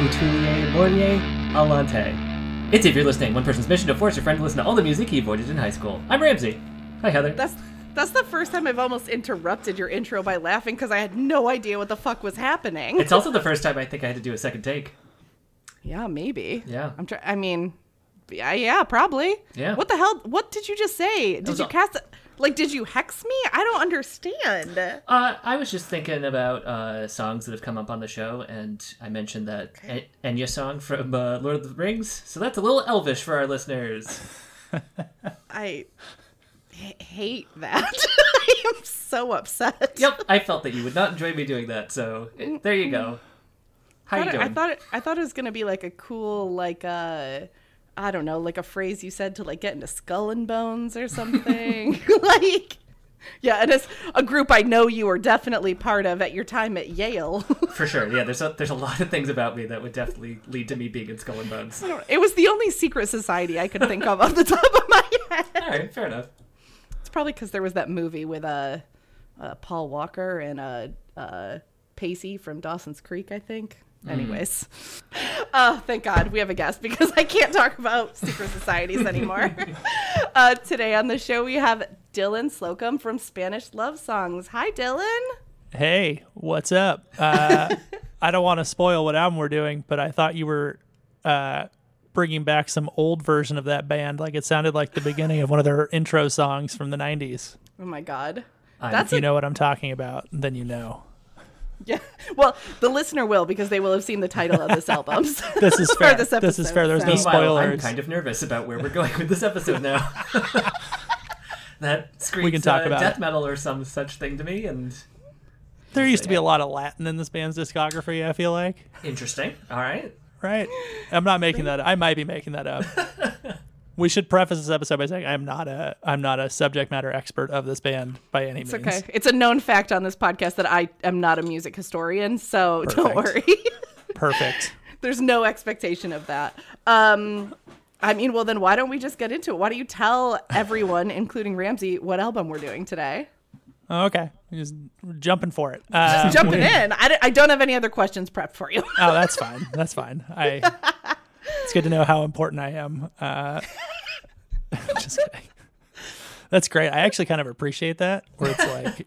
Mornië alantië. It's if you're listening, one person's mission to force your friend to listen to all the music he avoided in high school. I'm Ramsey. Hi, Heather. That's that's the first time I've almost interrupted your intro by laughing because I had no idea what the fuck was happening. It's also the first time I think I had to do a second take. yeah, maybe. Yeah. I'm trying. I mean, yeah, yeah, probably. Yeah. What the hell? What did you just say? Did you all- cast? Like, did you hex me? I don't understand. Uh, I was just thinking about uh, songs that have come up on the show, and I mentioned that En- Enya song from uh, Lord of the Rings. So that's a little elvish for our listeners. I h- hate that. I am so upset. Yep, I felt that you would not enjoy me doing that, so eh, there you go. How you thought, it, doing? I thought it, I thought it was gonna be like a cool like uh I don't know like a phrase you said to like get into Skull and Bones or something like yeah and it's a group I know you were definitely part of at your time at Yale. For sure, yeah. There's a, there's a lot of things about me that would definitely lead to me being in Skull and Bones. it was the only secret society I could think of off the top of my head. All right, fair enough. It's probably because there was that movie with uh, uh Paul Walker and a uh Pacey from Dawson's Creek I think. Anyways, oh thank God we have a guest because I can't talk about secret societies anymore. uh, today on the show we have Dylan Slocum from Spanish Love Songs. Hi, Dylan. Hey, what's up? Uh, I don't want to spoil what album we're doing, but I thought you were uh, bringing back some old version of that band. Like it sounded like the beginning of one of their intro songs from the 90s. Oh my God. That's If you a, know what I'm talking about, then you know. yeah. Well, the listener will because they will have seen the title of this album. This is fair. this this, is fair. There's no so- Meanwhile, I'm kind of nervous about where we're going with this episode now. that screams We can talk uh, about death it. metal or some such thing to me, and There used to be a lot of Latin in this band's discography, I feel like. interesting. All right. Right? I'm not making that I might be making that up. We should preface this episode by saying I'm not a I'm not a subject matter expert of this band by any It's means. okay. It's a known fact on this podcast that I am not a music historian, so don't worry. Perfect. There's no expectation of that. Um, I mean, well, then why don't we just get into it? Why don't you tell everyone, including Ramsey, what album we're doing today? Oh, okay. Just jumping for it. Uh, Jumping in. I, d- I don't have any other questions prepped for you. Oh, that's fine. That's fine. I. It's good to know how important I am. Uh, just kidding. That's great. I actually kind of appreciate that. Where it's like,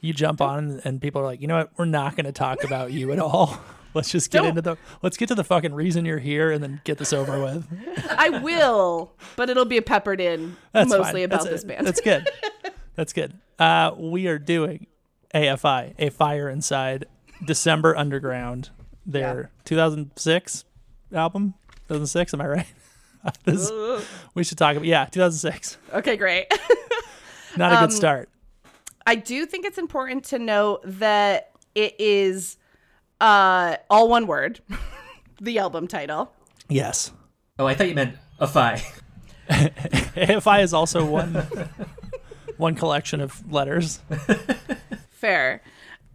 you jump on and people are like, you know what? We're not going to talk about you at all. Let's just get Don't- into the. Let's get to the fucking reason you're here and then get this over with. I will, but it'll be peppered in That's mostly fine. about That's- this band. That's good. That's good. Uh, we are doing AFI, A Fire Inside, December Underground, their 2006 album. 2006, am I right? This- we should talk about yeah, 2006. okay, great. Not a Um, good start. I do think it's important to note that it is uh, all one word, the album title. Yes. Oh, I thought you meant a fi. AFI is also one one collection of letters. Fair.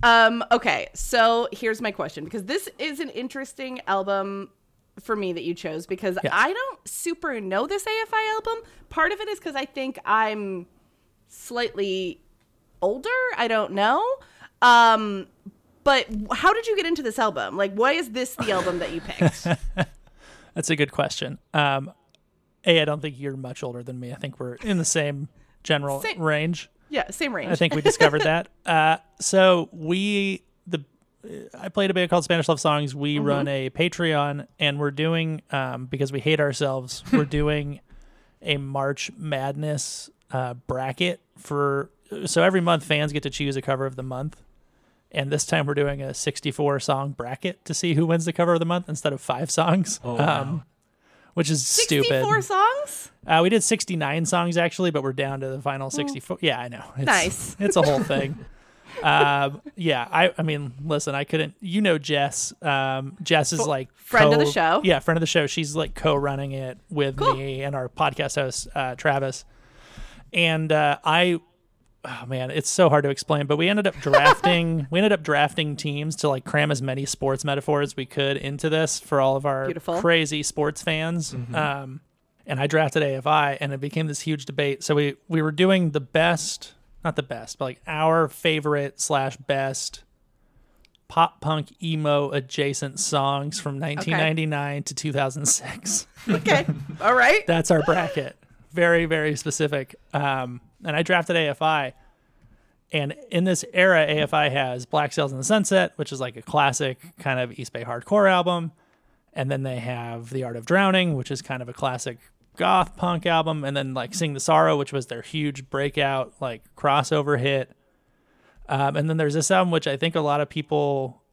Um, okay, so here's my question because this is an interesting album for me that you chose because. I don't super know this AFI album. Part of it is because I think I'm slightly older. I don't know. Um, but how did you get into this album? Like, why is this the album that you picked? That's a good question. Um, a, I don't think you're much older than me. I think we're in the same general Same- range. yeah, same range. I think we discovered that. Uh, so we I played a band called Spanish Love Songs. We Mm-hmm. run a Patreon, and we're doing um, because we hate ourselves. We're doing a March Madness uh, bracket for. So every month, fans get to choose a cover of the month, and this time we're doing a 64 song bracket to see who wins the cover of the month instead of five songs. Oh, wow. um, which is stupid. 64 songs? Uh, we did 69 songs actually, but we're down to the final 64. Yeah, I know. It's, Nice. It's a whole thing. Um, yeah, I, I mean, listen, I couldn't. You know, Jess. Um, Jess is like friend of the show. Yeah, friend of the show. She's like co-running it with Cool. me and our podcast host uh, Travis. And uh, I, oh man, it's so hard to explain. But we ended up drafting. we ended up drafting teams to like cram as many sports metaphors we could into this for all of our Beautiful. crazy sports fans. Um, and I drafted AFI, and it became this huge debate. So we we were doing the best, not the best, but like our favorite slash best pop punk emo adjacent songs from 1999 to 2006. Okay. All right. That's our bracket. Very, very specific. Um, and I drafted AFI. And in this era, AFI has Black Sails in the Sunset, which is like a classic kind of East Bay hardcore album. And then they have The Art of Drowning, which is kind of a classic goth punk album. And then like Sing the Sorrow, which was their huge breakout, like crossover hit. Um, and then there's this album, which I think a lot of people,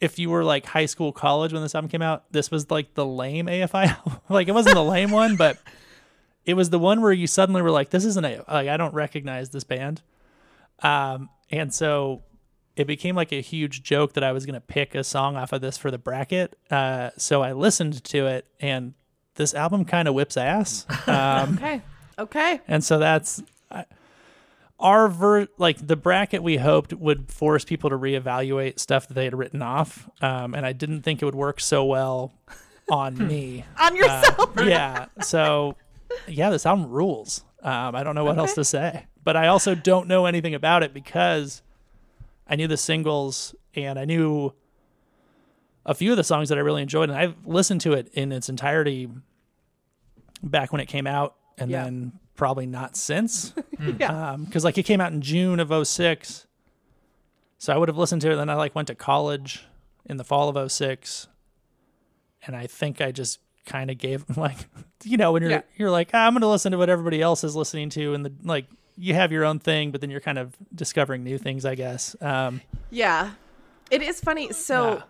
if you were like high school, college when this album came out, this was like the lame AFI album. like it wasn't the lame one, but it was the one where you suddenly were like, this isn't a, like, I don't recognize this band. Um, and so it became like a huge joke that I was going to pick a song off of this for the bracket. Uh, so I listened to it and this album kind of whips ass. Um, Okay. Okay. and so that's I- our ver like the bracket we hoped would force people to reevaluate stuff that they had written off. Um, and I didn't think it would work so well on me. On yourself. yeah. So yeah, this album rules. Um, I don't know what else to say, but I also don't know anything about it because I knew the singles and I knew a few of the songs that I really enjoyed, and I've listened to it in its entirety back when it came out, and Yeah. then probably not since. yeah. because like it came out in June of 06. So I would have listened to it. Then I like went to college in the fall of 06. And I think I just kind of gave like, you know, when you're, Yeah. you're like, ah, I'm going to listen to what everybody else is listening to. And the, like, you have your own thing, but then you're kind of discovering new things, I guess. Um, Yeah. It is funny. So Yeah.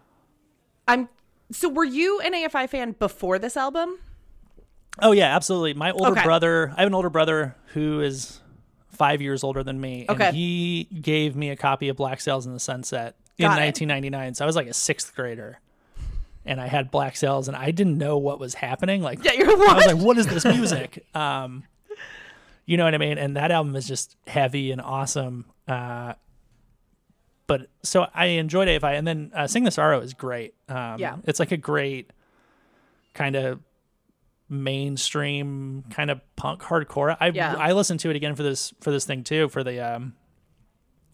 I'm so were you an AFI fan before this album? oh yeah, absolutely. My older Okay. brother, I have an older brother who is five years older than me. Okay. And he gave me a copy of Black Sails in the Sunset in it. 1999. So I was like a sixth grader. And I had Black Sails and I didn't know what was happening. Like, Yeah, you're I was like, what is this music? um, you know what I mean? And that album is just heavy and awesome. Uh, but so I enjoyed AFI. And then uh, Sing the Sorrow is great. Um, Yeah. It's like a great kind of mainstream kind of punk hardcore. I Yeah. I listened to it again for this for this thing too for the um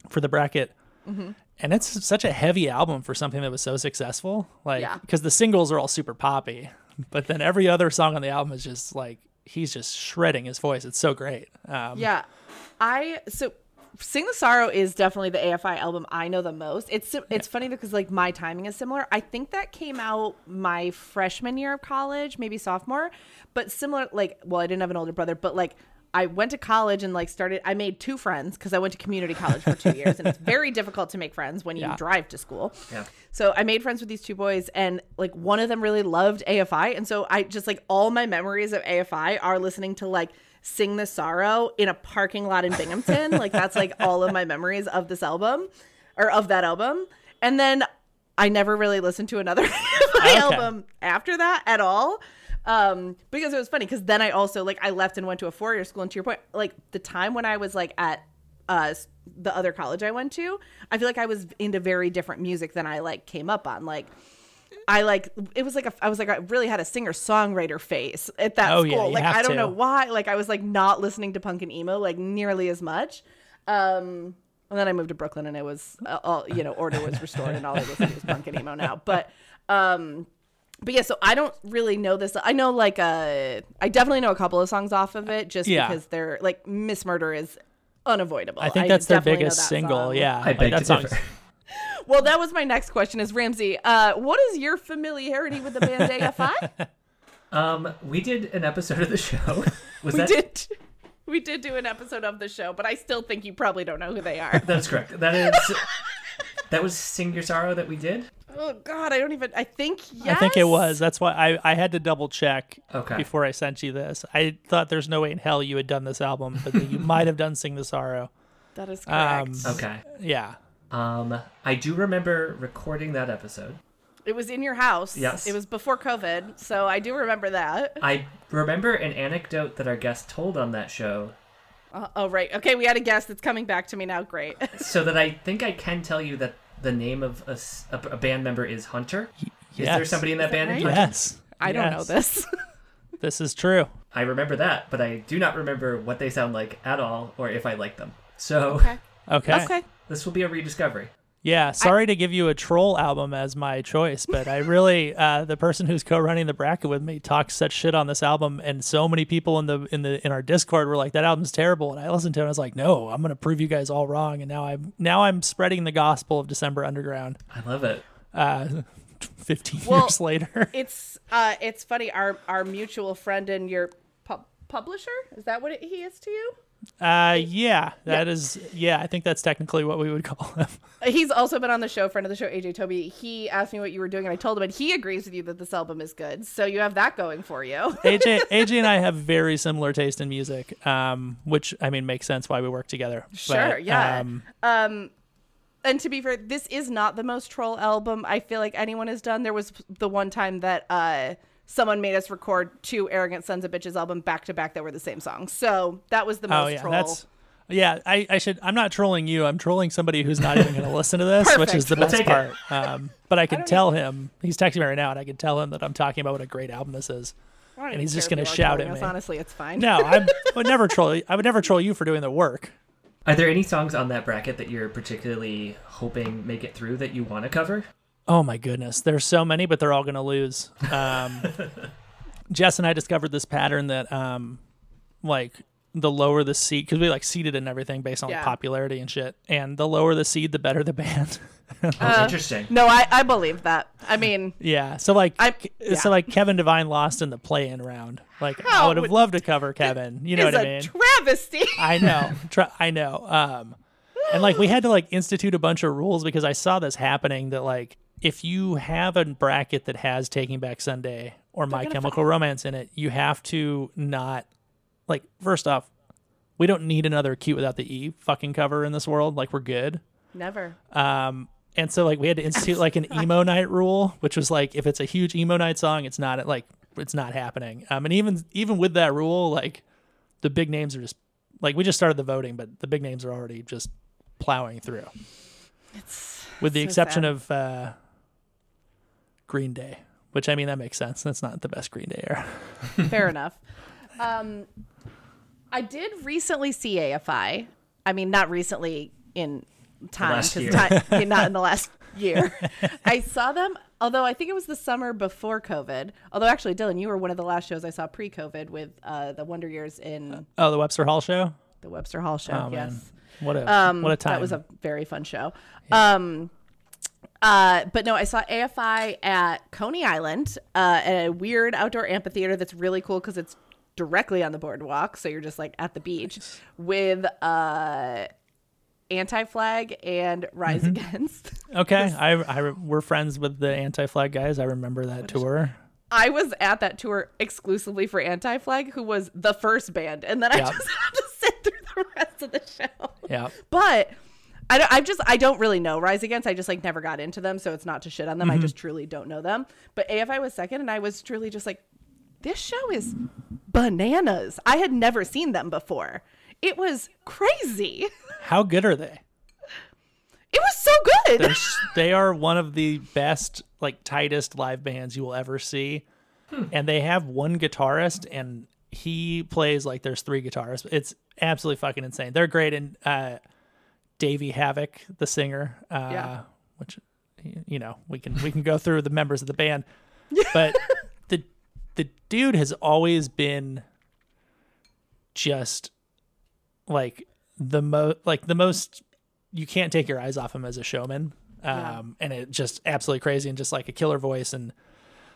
for the bracket. Mm-hmm. And it's such a heavy album for something that was so successful. Like Yeah. because the singles are all super poppy, but then every other song on the album is just like he's just shredding his voice. It's so great. Um, Yeah. I so Sing the Sorrow is definitely the AFI album I know the most. It's it's funny because like my timing is similar. I think that came out my freshman year of college, maybe sophomore, but similar like well, I didn't have an older brother, but like I went to college and like started I made two friends because I went to community college for 2 years and it's very difficult to make friends when you Yeah. drive to school. Yeah. So I made friends with these two boys, and like one of them really loved AFI, and so I just like all my memories of AFI are listening to like "Sing the Sorrow" in a parking lot in Binghamton. like that's like all of my memories of this album, or of that album. And then I never really listened to another Okay. album after that at all. Um, because it was funny because then I also like I left and went to a four year school, and to your point, like the time when I was like at uh the other college I went to, I feel like I was into very different music than I like came up on. Like I like it was like a I was like I really had a singer songwriter face at that Oh, yeah, school. you like have I don't to. know why. Like I was like not listening to punk and emo like nearly as much. Um and then I moved to Brooklyn and it was uh, all you know order was restored and all I listen to is punk and emo now. But um but yeah, so I don't really know this. I know like uh I definitely know a couple of songs off of it just Yeah. because they're like Miss Murder is unavoidable. I think that's their biggest that single. song. Yeah. I like, beg that to song's- differ. Well, that was my next question is Ramsey, uh, what is your familiarity with the band AFI? Um, we did an episode of the show. Was we that did we did do an episode of the show, but I still think you probably don't know who they are. That's correct. That is. that was "Sing Your Sorrow" that we did. oh god, I don't even I think yes. I think it was. That's why I, I had to double check Okay. before I sent you this. I thought there's no way in hell you had done this album, but you might have done Sing the Sorrow. That is correct. Um, Okay. Yeah. Um, I do remember recording that episode. it was in your house. Yes. It was before COVID, so I do remember that. I remember an anecdote that our guest told on that show, Uh, oh right. Okay, we had a guest that's coming back to me now. Great. so that I think I can tell you that the name of a band member is Hunter. Yes. Is there somebody in that band? right? Hunter? Yes. I don't know this. This is true. I remember that, but I do not remember what they sound like at all, or if I like them. So okay. Okay. Okay. This will be a rediscovery. Yeah, sorry to give you a troll album as my choice, but I really uh, the person who's co-running the bracket with me talks such shit on this album, and so many people in the in the in our Discord were like, "That album's terrible," and I listened to it, and I was like, "No, I'm gonna prove you guys all wrong," and now I'm now I'm spreading the gospel of December Underground. I love it. Uh, Fifteen Well, years later, It's uh, it's funny. Our our mutual friend and your pub- publisher is that what it, he is to you? Uh, yeah, that is yeah. I think that's technically what we would call him. Uh, He's also been on the show, friend of the show, AJ Toby. He asked me what you were doing, and I told him, and he agrees with you that this album is good. So you have that going for you. AJ, AJ and I have very similar taste in music, um, which I mean makes sense why we work together. Sure, But, yeah. Um, Um, and to be fair, this is not the most troll album I feel like anyone has done. There was the one time that uh, someone made us record two Arrogant Sons of Bitches album back to back that were the same song. So that was the most oh yeah, troll. that's yeah. I, I should. I'm not trolling you. I'm trolling somebody who's not even going to listen to this, which is Perfect. the We'll best part. Um, but I can don't tell him he's texting me right now, and I can tell him that I'm talking about what a great album this is. And he's just gonna shout trolling at us. me. Honestly, it's fine. No, I'm, I would never troll. I would never troll you for doing the work. Are there any songs on that bracket that you're particularly hoping make it through that you want to cover? Oh my goodness, there's so many, but they're all going to lose. Um, Jess and I discovered this pattern that, um, like, the lower the seed, because we like seeded and everything based on like, popularity and shit, and the lower the seed, the better the band. Oh, Uh, interesting. No, I, I believe that. I mean, yeah, so like, I- so yeah. like Kevin Devine lost in the play-in round. Like, I would have loved to cover Kevin. You know it's what I a mean? travesty. I know. Try, I know. Um, and like we had to like institute a bunch of rules because I saw this happening that like if you have a bracket that has Taking Back Sunday or My Chemical Romance in it, you have to not like first off, we don't need another cute without the E fucking cover in this world. Like we're good. Never. Um, and so like we had to institute like an emo night rule, which was like if it's a huge emo night song, it's not like it's not happening. Um, and even even with that rule, like the big names are just like we just started the voting, but the big names are already just plowing through. It's With the so exception sad. of uh, Green Day, which I mean that makes sense. That's not the best Green Day era. Fair enough. Um, I did recently see AFI. I mean, not recently in time, last 'cause year. time yeah, not in the last year. I saw them, although I think it was the summer before COVID. Although actually, Dylan, you were one of the last shows I saw pre-COVID with uh, the Wonder Years in Oh, the Webster Hall show. the Webster Hall show. Oh yes. man, what a Um, what a time. That was a very fun show. Um, uh, but no, I saw AFI at Coney Island, uh, at a weird outdoor amphitheater that's really cool because it's directly on the boardwalk, so you're just like at the beach with uh, anti-flag and Rise Mm-hmm. Against. okay. I, I we're friends with the Anti Flag guys. I remember that tour. I was at that tour exclusively for Anti-Flag, who was the first band, and then I Yeah. just had to sit through the rest of the show. Yeah. But I don't, I'm just I don't really know Rise Against. I just like never got into them, so it's not to shit on them. Mm-hmm. I just truly don't know them. But AFI was second, and I was truly just like, this show is bananas. I had never seen them before. It was crazy. How good are they? It was so good. They're, they are one of the best, like tightest live bands you will ever see, and they have one guitarist, and he plays like there's three guitarists. It's absolutely fucking insane. They're great, and uh, Davey Havoc, the singer, uh, Yeah. which you know we can we can go through the members of the band, but the the dude has always been just like the mo like the most you can't take your eyes off him as a showman. Um, Yeah. and it just absolutely crazy and just like a killer voice and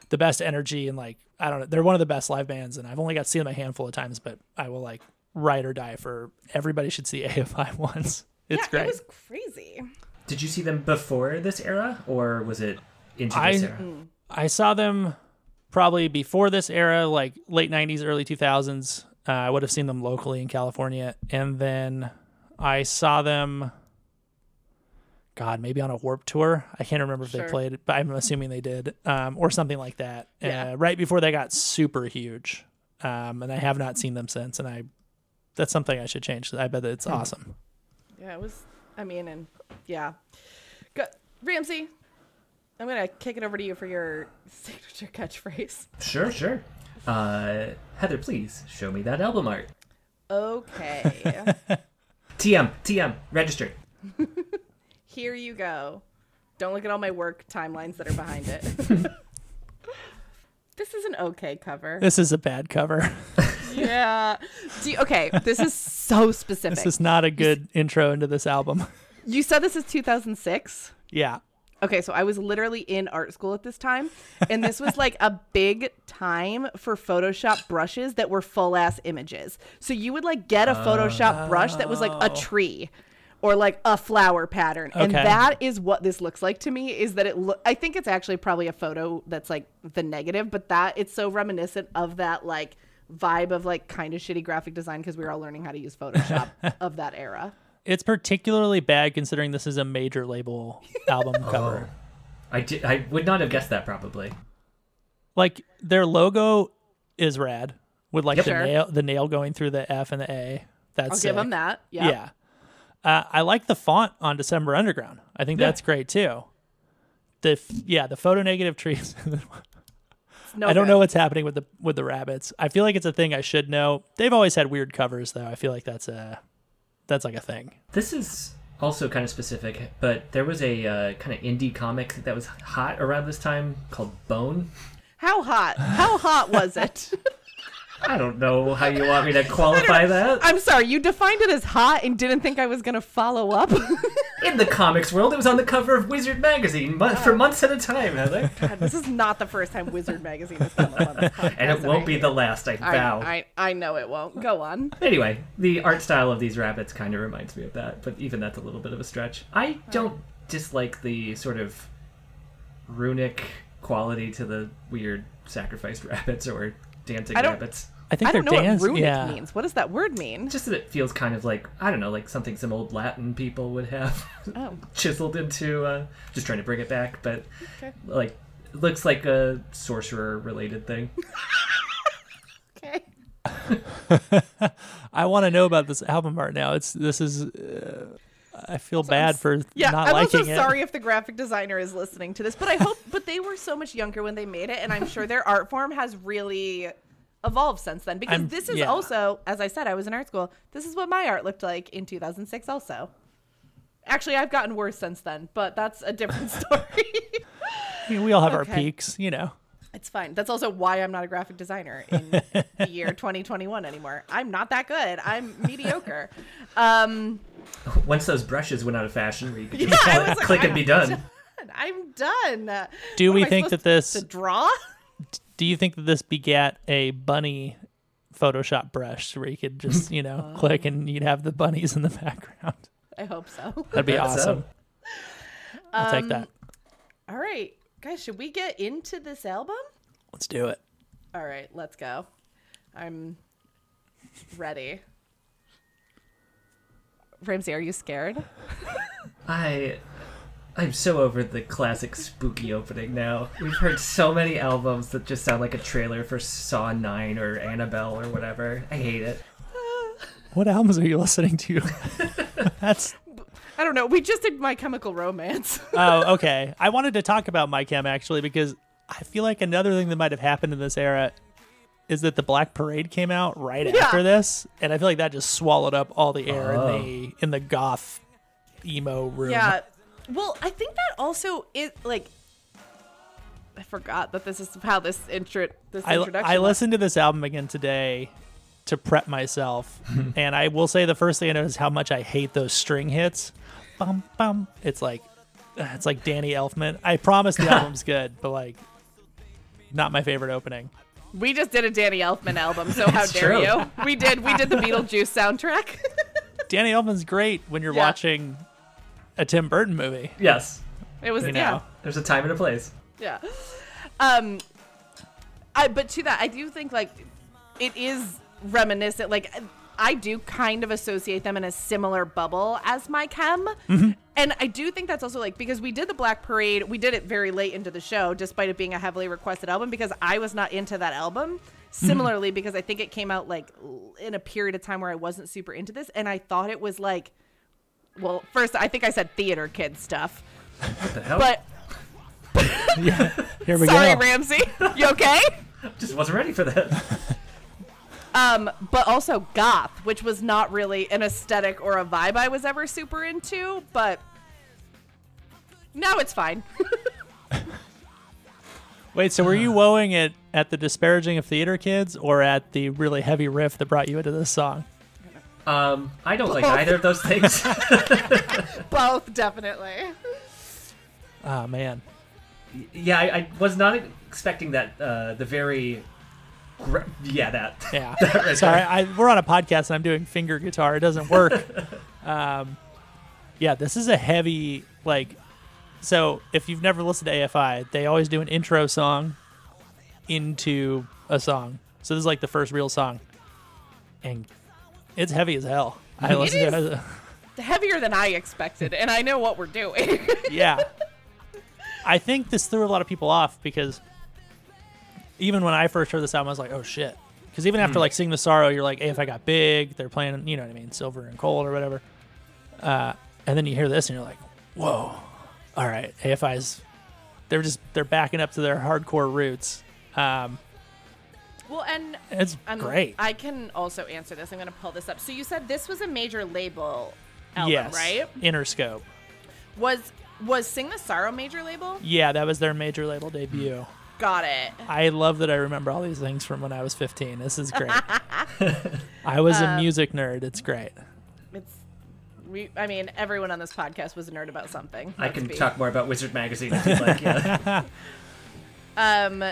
the best energy and like I don't know, they're one of the best live bands and I've only got to see them a handful of times, but I will like ride or die for everybody should see AFI once. It's yeah, great. It was crazy. Did you see them before this era, or was it into this I- era? I saw them probably before this era, like late '90s, early 2000s. Uh, I would have seen them locally in California, and then I saw them. God, maybe on a Warped tour. I can't remember if Sure. they played, but I'm assuming they did, um, or something like that. Yeah. Uh, right before they got super huge, um, and I have not seen them since. And I, that's something I should change. I bet that it's awesome. Yeah, it was. I mean, and yeah, Go, Ramsey. I'm gonna kick it over to you for your signature catchphrase. Sure, sure. Uh, Heather, please show me that album art. Okay. TM, TM, registered. Here you go. Don't look at all my work timelines that are behind it. this is an okay cover. This is a bad cover. Yeah. Do you- okay, this is so specific. This is not a good intro into this album. you said this is 2006? yeah. Okay, so I was literally in art school at this time, and this was like a big time for Photoshop brushes that were full ass images. So you would like get a Photoshop oh. brush that was like a tree or like a flower pattern, and that is what this looks like to me. Is that it? Lo- I think it's actually probably a photo that's like the negative, but that it's so reminiscent of that like vibe of like kind of shitty graphic design because we were all learning how to use Photoshop of that era. It's particularly bad considering this is a major label album cover. I did. I would not have guessed that probably. Like their logo is rad with like Yep. the Sure. nail the nail going through the F and the A. That's I'll sick. give them that. Yeah. Yeah. Uh, I like the font on December Underground. I think Yeah. that's great too. The f- yeah, the photo negative trees. No I don't good. know what's happening with the with the rabbits. I feel like it's a thing I should know. They've always had weird covers though. I feel like that's a that's like a thing. This is also kind of specific, but there was a uh, kind of indie comic that was hot around this time called Bone. How hot? How hot was it? I don't know how you want me to qualify that. I'm sorry, you defined it as hot and didn't think I was going to follow up. In the comics world, it was on the cover of Wizard magazine mo- for oh. months at a time, Heather. God, this is not the first time Wizard Magazine has come up on this podcast. And it won't be the last, I I, vow. I, I know it won't. Go on. Anyway, the art style of these rabbits kind of reminds me of that, but even that's a little bit of a stretch. I don't dislike the sort of runic quality to the weird sacrificed rabbits or dancing I don't- rabbits. I think I don't know they're what dance. runic yeah. means. What does that word mean? Just that it feels kind of like I don't know, like something some old Latin people would have Oh, chiseled into. Uh, just trying to bring it back, but Okay. like looks like a sorcerer related thing. okay. I want to know about this album art now. It's this is. Uh, I feel bad for not liking it. Yeah, not I'm liking also it. sorry if the graphic designer is listening to this, but I hope. but they were so much younger when they made it, and I'm sure their art form has really evolved since then. Because I'm- this is yeah. also, as I said, I was in art school. This is what my art looked like in 2006. Also, actually, I've gotten worse since then, but that's a different story. I mean, we all have our peaks, you know. It's fine. That's also why I'm not a graphic designer in the year 2021 anymore. I'm not that good. I'm mediocre. Um, Once those brushes went out of fashion, where you could just I click, was like, click and I'm be done. I'm done. Do What we am think supposed that this? to draw? Do you think that this begat a bunny Photoshop brush where you could just you know click and you'd have the bunnies in the background? I hope so. That'd be That's awesome. I'll take Um, that. All right, guys, should we get into this album? Let's do it. All right, let's go. I'm ready. Ramsey, are you scared? I I'm so over the classic spooky opening now. We've heard so many albums that just sound like a trailer for Saw 9 or Annabelle or whatever. I hate it. What albums are you listening to? That's I don't know. We just did My Chemical Romance. oh okay. I wanted to talk about My Chem actually because I feel like another thing that might have happened in this era is that the Black Parade came out right Yeah. after this, and I feel like that just swallowed up all the air Oh. in the oh. in the goth emo room. yeah. Well, I think that also is like. I forgot that this is how this intro this I, introduction. I was. listened to this album again today to prep myself, and I will say the first thing I noticed is how much I hate those string hits. Bum bum. It's like uh, it's like Danny Elfman. I promise the album's good, but like not my favorite opening. We just did a Danny Elfman album, so how dare true. you? We did. We did the Beetlejuice soundtrack. Danny Elfman's great when you're Yeah. watching a Tim Burton movie. Yes. It was You know. yeah. There's a time and a place. Yeah. Um I but to that I do think like it is reminiscent like I do kind of associate them in a similar bubble as my chem. And I do think that's also like because we did the Black Parade, we did it very late into the show despite it being a heavily requested album because I was not into that album. Mm-hmm. Similarly because I think it came out like in a period of time where I wasn't super into this and I thought it was like well, first I think I said theater kid stuff. What the hell? But Here we sorry go. Ramsey, you okay? Just wasn't ready for that. Um, but also goth, which was not really an aesthetic or a vibe I was ever super into. But Now it's fine. Wait, so were you woeing it at the disparaging of theater kids or at the really heavy riff that brought you into this song? Um, I don't like either of those things. Both, definitely. Oh man. yeah, I, I was not expecting that. Uh, the very, gr- yeah, that. Yeah. right Sorry. I, we're on a podcast and I'm doing finger guitar. It doesn't work. um, yeah, this is a heavy like. So if you've never listened to AFI, they always do an intro song into a song. So this is like the first real song, and it's heavy as hell. I It listened to it. Heavier than I expected, and I know what we're doing. yeah. I think this threw a lot of people off because even when I first heard this album, I was like, oh shit. Because even after like Sing the Sorrow, you're like, AFI got big, they're playing, you know what I mean, Silver and Cold or whatever. Uh, and then you hear this and you're like, whoa, all right, AFI's, they're just, they're backing up to their hardcore roots. Um, well, and it's um, great. I can also answer this. I'm going to pull this up. So you said this was a major label album, yes. right? Interscope. Was was Sing the Sorrow major label? Yeah, that was their major label debut. Got it. I love that I remember all these things from when I was 15. This is great. I was a music nerd. It's great. It's we. I mean, everyone on this podcast was a nerd about something. I can be. talk more about Wizard Magazine if you'd like. Yeah. Um.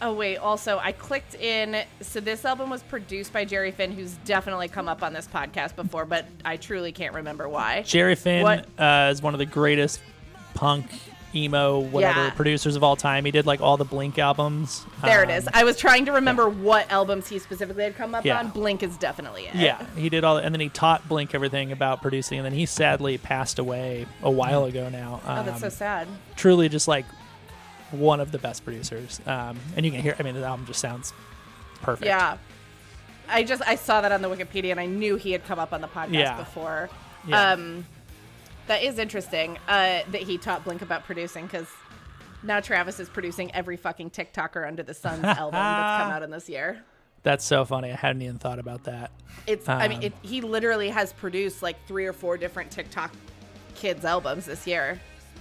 Oh wait. Also, I clicked in. So this album was produced by Jerry Finn, who's definitely come up on this podcast before, but I truly can't remember why. Jerry Finn uh, is one of the greatest punk, emo, whatever Yeah. producers of all time. He did like all the Blink albums. There it Um, is. I was trying to remember what albums he specifically had come up Yeah. on. Blink is definitely it. Yeah, he did all, and then he taught Blink everything about producing, and then he sadly passed away a while ago now. Oh, that's so Um, sad. truly just like one of the best producers. Um, and you can hear, I mean, the album just sounds perfect. Yeah. I just I saw that on the Wikipedia and I knew he had come up on the podcast Yeah. before. Yeah. Um, that is interesting uh, that he taught Blink about producing because now Travis is producing every fucking TikToker under the sun's album that's come out in this year. That's so funny. I hadn't even thought about that. It's I mean Um, it, he literally has produced like three or four different TikTok kids albums this year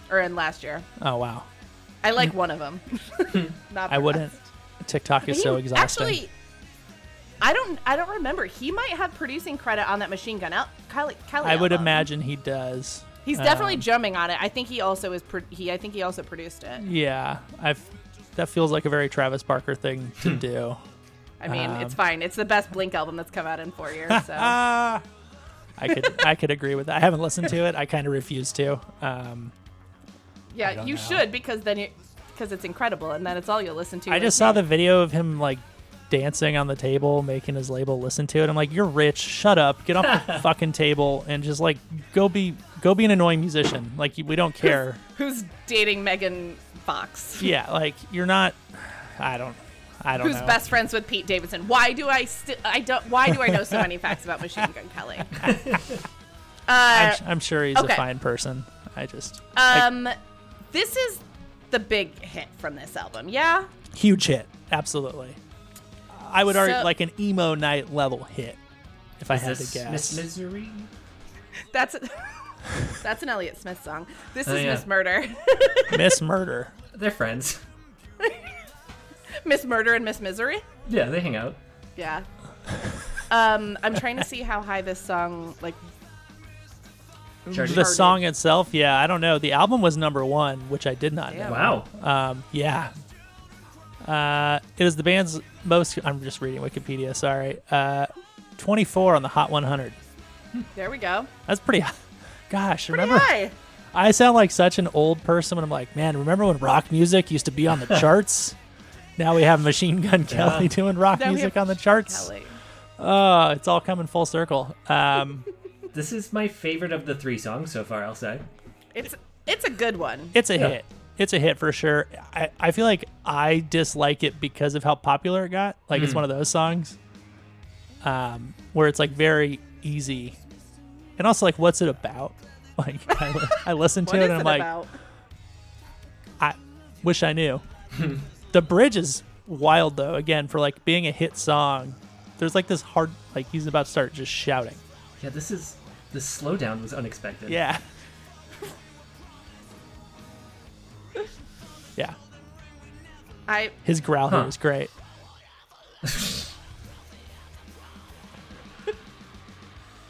or in last year. Oh, wow. I like one of them. Not I wouldn't. rest. TikTok is so exhausting. Actually, I don't. I don't remember. He might have producing credit on that Machine Gun El- Kelly. Kelly I would imagine he does. He's definitely um, jumping on it. I think he also is. Pro- he. I think he also produced it. Yeah, I've. That feels like a very Travis Barker thing to do. I mean, Um, it's fine. It's the best Blink album that's come out in four years. So Ah, I could I could agree with that. I haven't listened to it. I kind of refuse to. Um, yeah, you know. should because then you because it's incredible and then it's all you'll listen to. I just saw the video of him like dancing on the table, making his label listen to it. I'm like, you're rich. Shut up. Get off the fucking table and just like go be go be an annoying musician. Like we don't care. who's dating Megan Fox. yeah, like you're not. I don't. I don't know. Who's know. best friends with Pete Davidson? Why do I still? I don't. Why do I know so many facts about Machine Gun Kelly? I'm, Uh, I'm sure he's okay. a fine person. I just like, um, this is the big hit from this album. Yeah. huge hit. Absolutely. I would argue like an emo night level hit. If I had to guess. Miss Misery? That's a, that's an Elliott Smith song. This Oh, is yeah. Miss Murder, Miss Murder. They're friends. Miss Murder and Miss Misery. Yeah, they hang out. Yeah. Um, I'm trying to see how high this song like. Charted. The song itself, yeah, I don't know. The album was number one, which I did not Damn. know. Wow. Um, yeah. Uh, it is the band's most. I'm just reading Wikipedia. Sorry. Uh, 24 on the Hot 100. There we go. That's pretty. high. Gosh, Pretty remember? high. I sound like such an old person when I'm like, man, remember when rock music used to be on the charts? Now we have Machine Gun Kelly Yeah. doing rock Now music on the charts. Kelly. Oh, it's all coming full circle. Um, This is my favorite of the three songs so far, I'll say. It's it's a good one. it's a Yeah. hit. It's a hit for sure. I, I feel like I dislike it because of how popular it got. Like it's one of those songs um, where it's like very easy. And also like what's it about? Like I, I listen to it it is and I'm it like, about? I wish I knew. the bridge is wild though. Again, for like being a hit song, there's like this hard like he's about to start just shouting. Yeah, this is the slowdown was unexpected. Yeah. Yeah, I his growl Huh. here is great.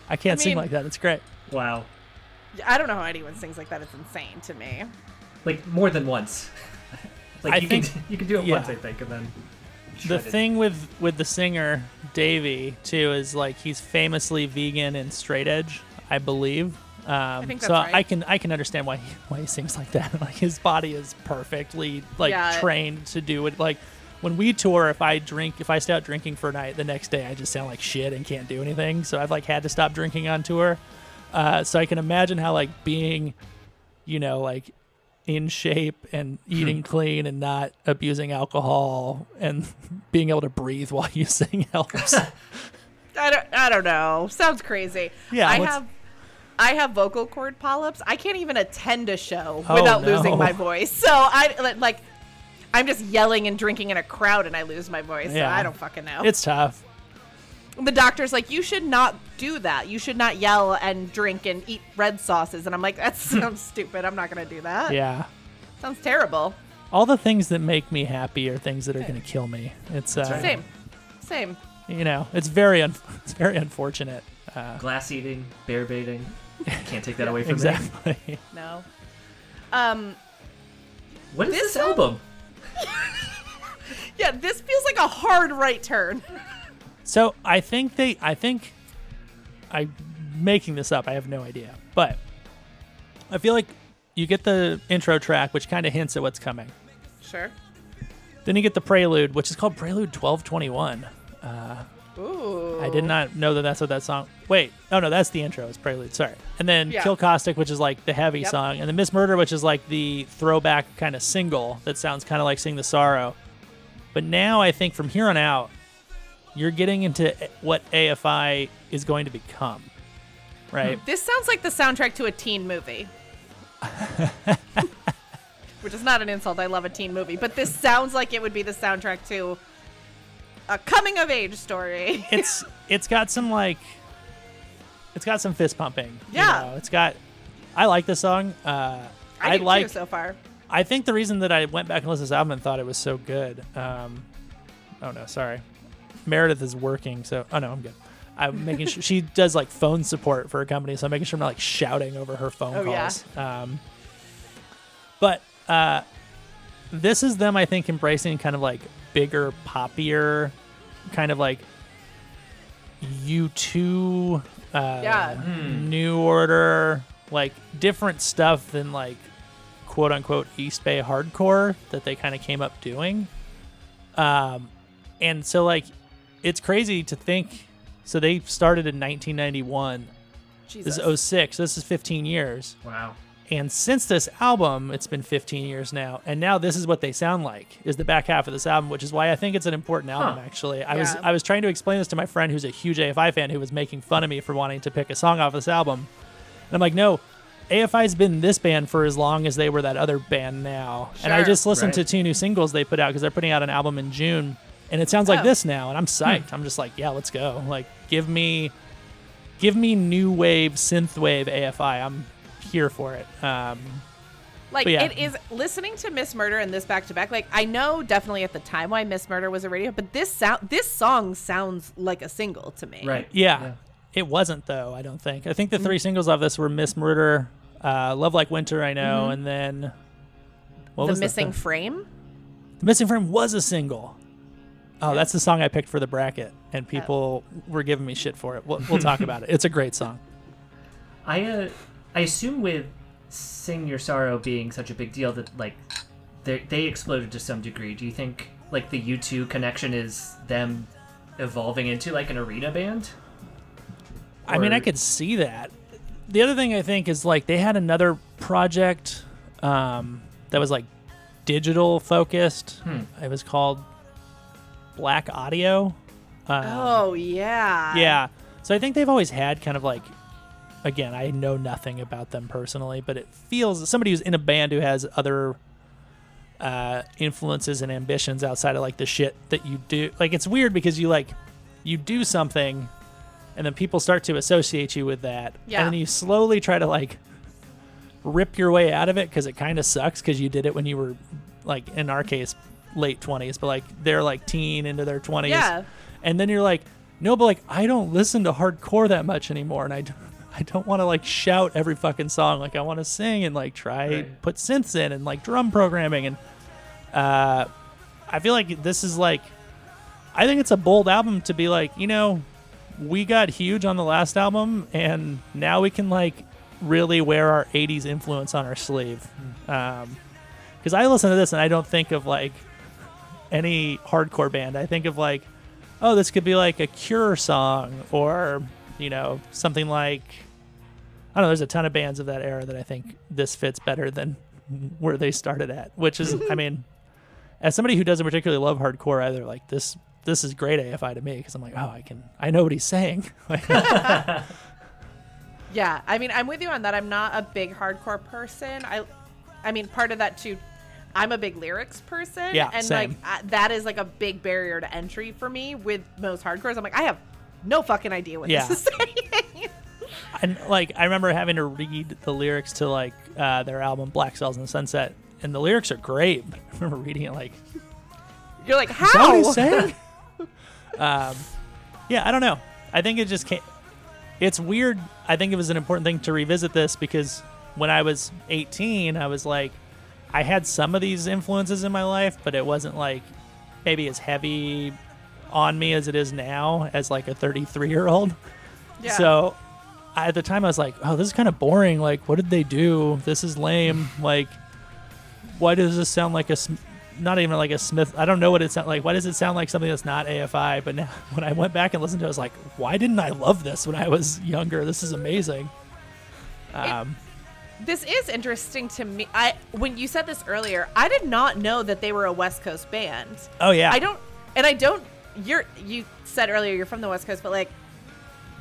I can't I sing mean- like that. It's great. Wow. I don't know how anyone sings like that. It's insane to me. Like more than once. like I you think- can you can do it yeah. once, I think, and then. the shred it. thing with with the singer Davey too is like he's famously vegan and straight edge, I believe. Um, think so that's right. I can I can understand why he, why he sings like that. Like his body is perfectly like Yeah. trained to do it. Like when we tour, if I drink, if I stay out drinking for a night, the next day I just sound like shit and can't do anything. So I've like had to stop drinking on tour. Uh, so I can imagine how like being, you know, like in shape and eating clean and not abusing alcohol and being able to breathe while you sing helps. I don't. I don't know. Sounds crazy. Yeah, I have. I have vocal cord polyps. I can't even attend a show Oh, without no. losing my voice. So I like. I'm just yelling and drinking in a crowd and I lose my voice. Yeah. So I don't fucking know. it's tough. the doctor's like, you should not do that. You should not yell and drink and eat red sauces. And I'm like, that sounds stupid. I'm not gonna do that. Yeah. Sounds terrible. All the things that make me happy are things that are going to kill me. It's uh, right. Same. Same. you know, it's very un- it's very unfortunate. Uh, Glass eating, bear baiting. Can't take that away from me. exactly. No. Um. What is This this, song- album? Yeah, this feels like a hard right turn. So I think they, I think, I'm making this up. I have no idea, but I feel like you get the intro track, which kind of hints at what's coming. Sure. Then you get the prelude, which is called Prelude 1221. Uh, Ooh. I did not know that that's what that song. Wait, oh no, that's the intro. It's prelude. Sorry. And then Yeah. Kill Caustic, which is like the heavy Yep. song, and then Miss Murder, which is like the throwback kind of single that sounds kind of like Sing the Sorrow. But now I think from here on out, you're getting into what AFI is going to become, right? This sounds like the soundtrack to a teen movie. Which is not an insult. I love a teen movie, but this sounds like it would be the soundtrack to a coming of age story. it's it's got some like it's got some fist pumping. you Yeah. know? it's got. I like this song. Uh, I, I like so far. I think the reason that I went back and listened to this album and thought it was so good. Um, oh no, sorry. Meredith is working, so oh no, I'm good. I'm making sure she does like phone support for a company, so I'm making sure I'm not like shouting over her phone Oh, yeah. calls. Um, but uh, this is them, I think, embracing kind of like bigger, poppier, kind of like U2, uh, Yeah. New Order, like different stuff than like quote unquote East Bay hardcore that they kind of came up doing. Um, and so like it's crazy to think. So they started in 1991. Jesus. This is 06. This is 15 years. Wow. And since this album, it's been 15 years now, and now this is what they sound like is the back half of this album, which is why I think it's an important album. Huh. Actually, I was I was trying to explain this to my friend who's a huge AFI fan who was making fun of me for wanting to pick a song off this album, and I'm like, no, AFI's been this band for as long as they were that other band now, and I just listened to two new singles they put out because they're putting out an album in June, and it sounds like Oh. this now, and I'm psyched. Hmm. I'm just like, yeah, let's go. Like, give me, give me new wave synth wave AFI. I'm here for it. Um, Like yeah. it is listening to Miss Murder and this back to back. Like I know definitely at the time why Miss Murder was a radio, but this sound this song sounds like a single to me. Right. Yeah. It wasn't though, I don't think. I think the three singles of this were Miss Murder, uh, Love Like Winter, I know, and then what the was missing the, third- frame. the Missing Frame was a single. Oh, that's the song I picked for the bracket, and people were giving me shit for it. We'll, we'll talk about it. It's a great song. I uh, I assume with "Sing Your Sorrow" being such a big deal that like they they exploded to some degree. Do you think like the U two connection is them evolving into like an arena band? I mean, I could see that. The other thing I think is like they had another project um, that was like digital focused. Hmm. It was called Blaqk Audio. Um, Oh yeah. Yeah. So I think they've always had kind of like again, I know nothing about them personally, but it feels somebody who's in a band who has other uh influences and ambitions outside of like the shit that you do. Like it's weird because you like you do something and then people start to associate you with that. Yeah. And then you slowly try to like rip your way out of it because it kind of sucks because you did it when you were like in our case, late twenties, but like they're like teen into their twenties. Yeah. And then you're like, no, but like I don't listen to hardcore that much anymore, and I, I don't want to like shout every fucking song. Like I want to sing and like try Right. put synths in and like drum programming and, uh, I feel like this is like, I think it's a bold album to be like, you know, we got huge on the last album, and now we can like really wear our '80s influence on our sleeve. Um, because I listen to this and I don't think of like any hardcore band. I think of like, oh, this could be like a Cure song or, you know, something like, I don't know, there's a ton of bands of that era that I think this fits better than where they started at, which is, I mean, as somebody who doesn't particularly love hardcore either, like this, this is great AFI to me because I'm like, oh, I can, I know what he's saying. Yeah, I mean, I'm with you on that. I'm not a big hardcore person. I, I mean, part of that too. I'm a big lyrics person, Yeah, and same. like I, that is like a big barrier to entry for me with most hardcores. I'm like, I have no fucking idea what Yeah. this is saying. And like I remember having to read the lyrics to like uh, their album Black Sails in the Sunset, and the lyrics are great. But I remember reading it like, You're like, Is that what how? um, yeah, I don't know. I think it just can't. It's weird. I think it was an important thing to revisit this because when I was 18, I was like, I had some of these influences in my life, but it wasn't like maybe as heavy on me as it is now as like a 33 year old. Yeah. So I, at the time, I was like, oh, this is kind of boring. Like, what did they do? This is lame. Like, why does this sound like a, Sm- not even like a Smith? I don't know what it sounds like. Why does it sound like something that's not AFI? But now, when I went back and listened to it, I was like, why didn't I love this when I was younger? This is amazing. Um, This is interesting to me. I when you said this earlier, I did not know that they were a West Coast band. oh, yeah. I don't, and I don't. You're you said earlier you're from the West Coast, but like,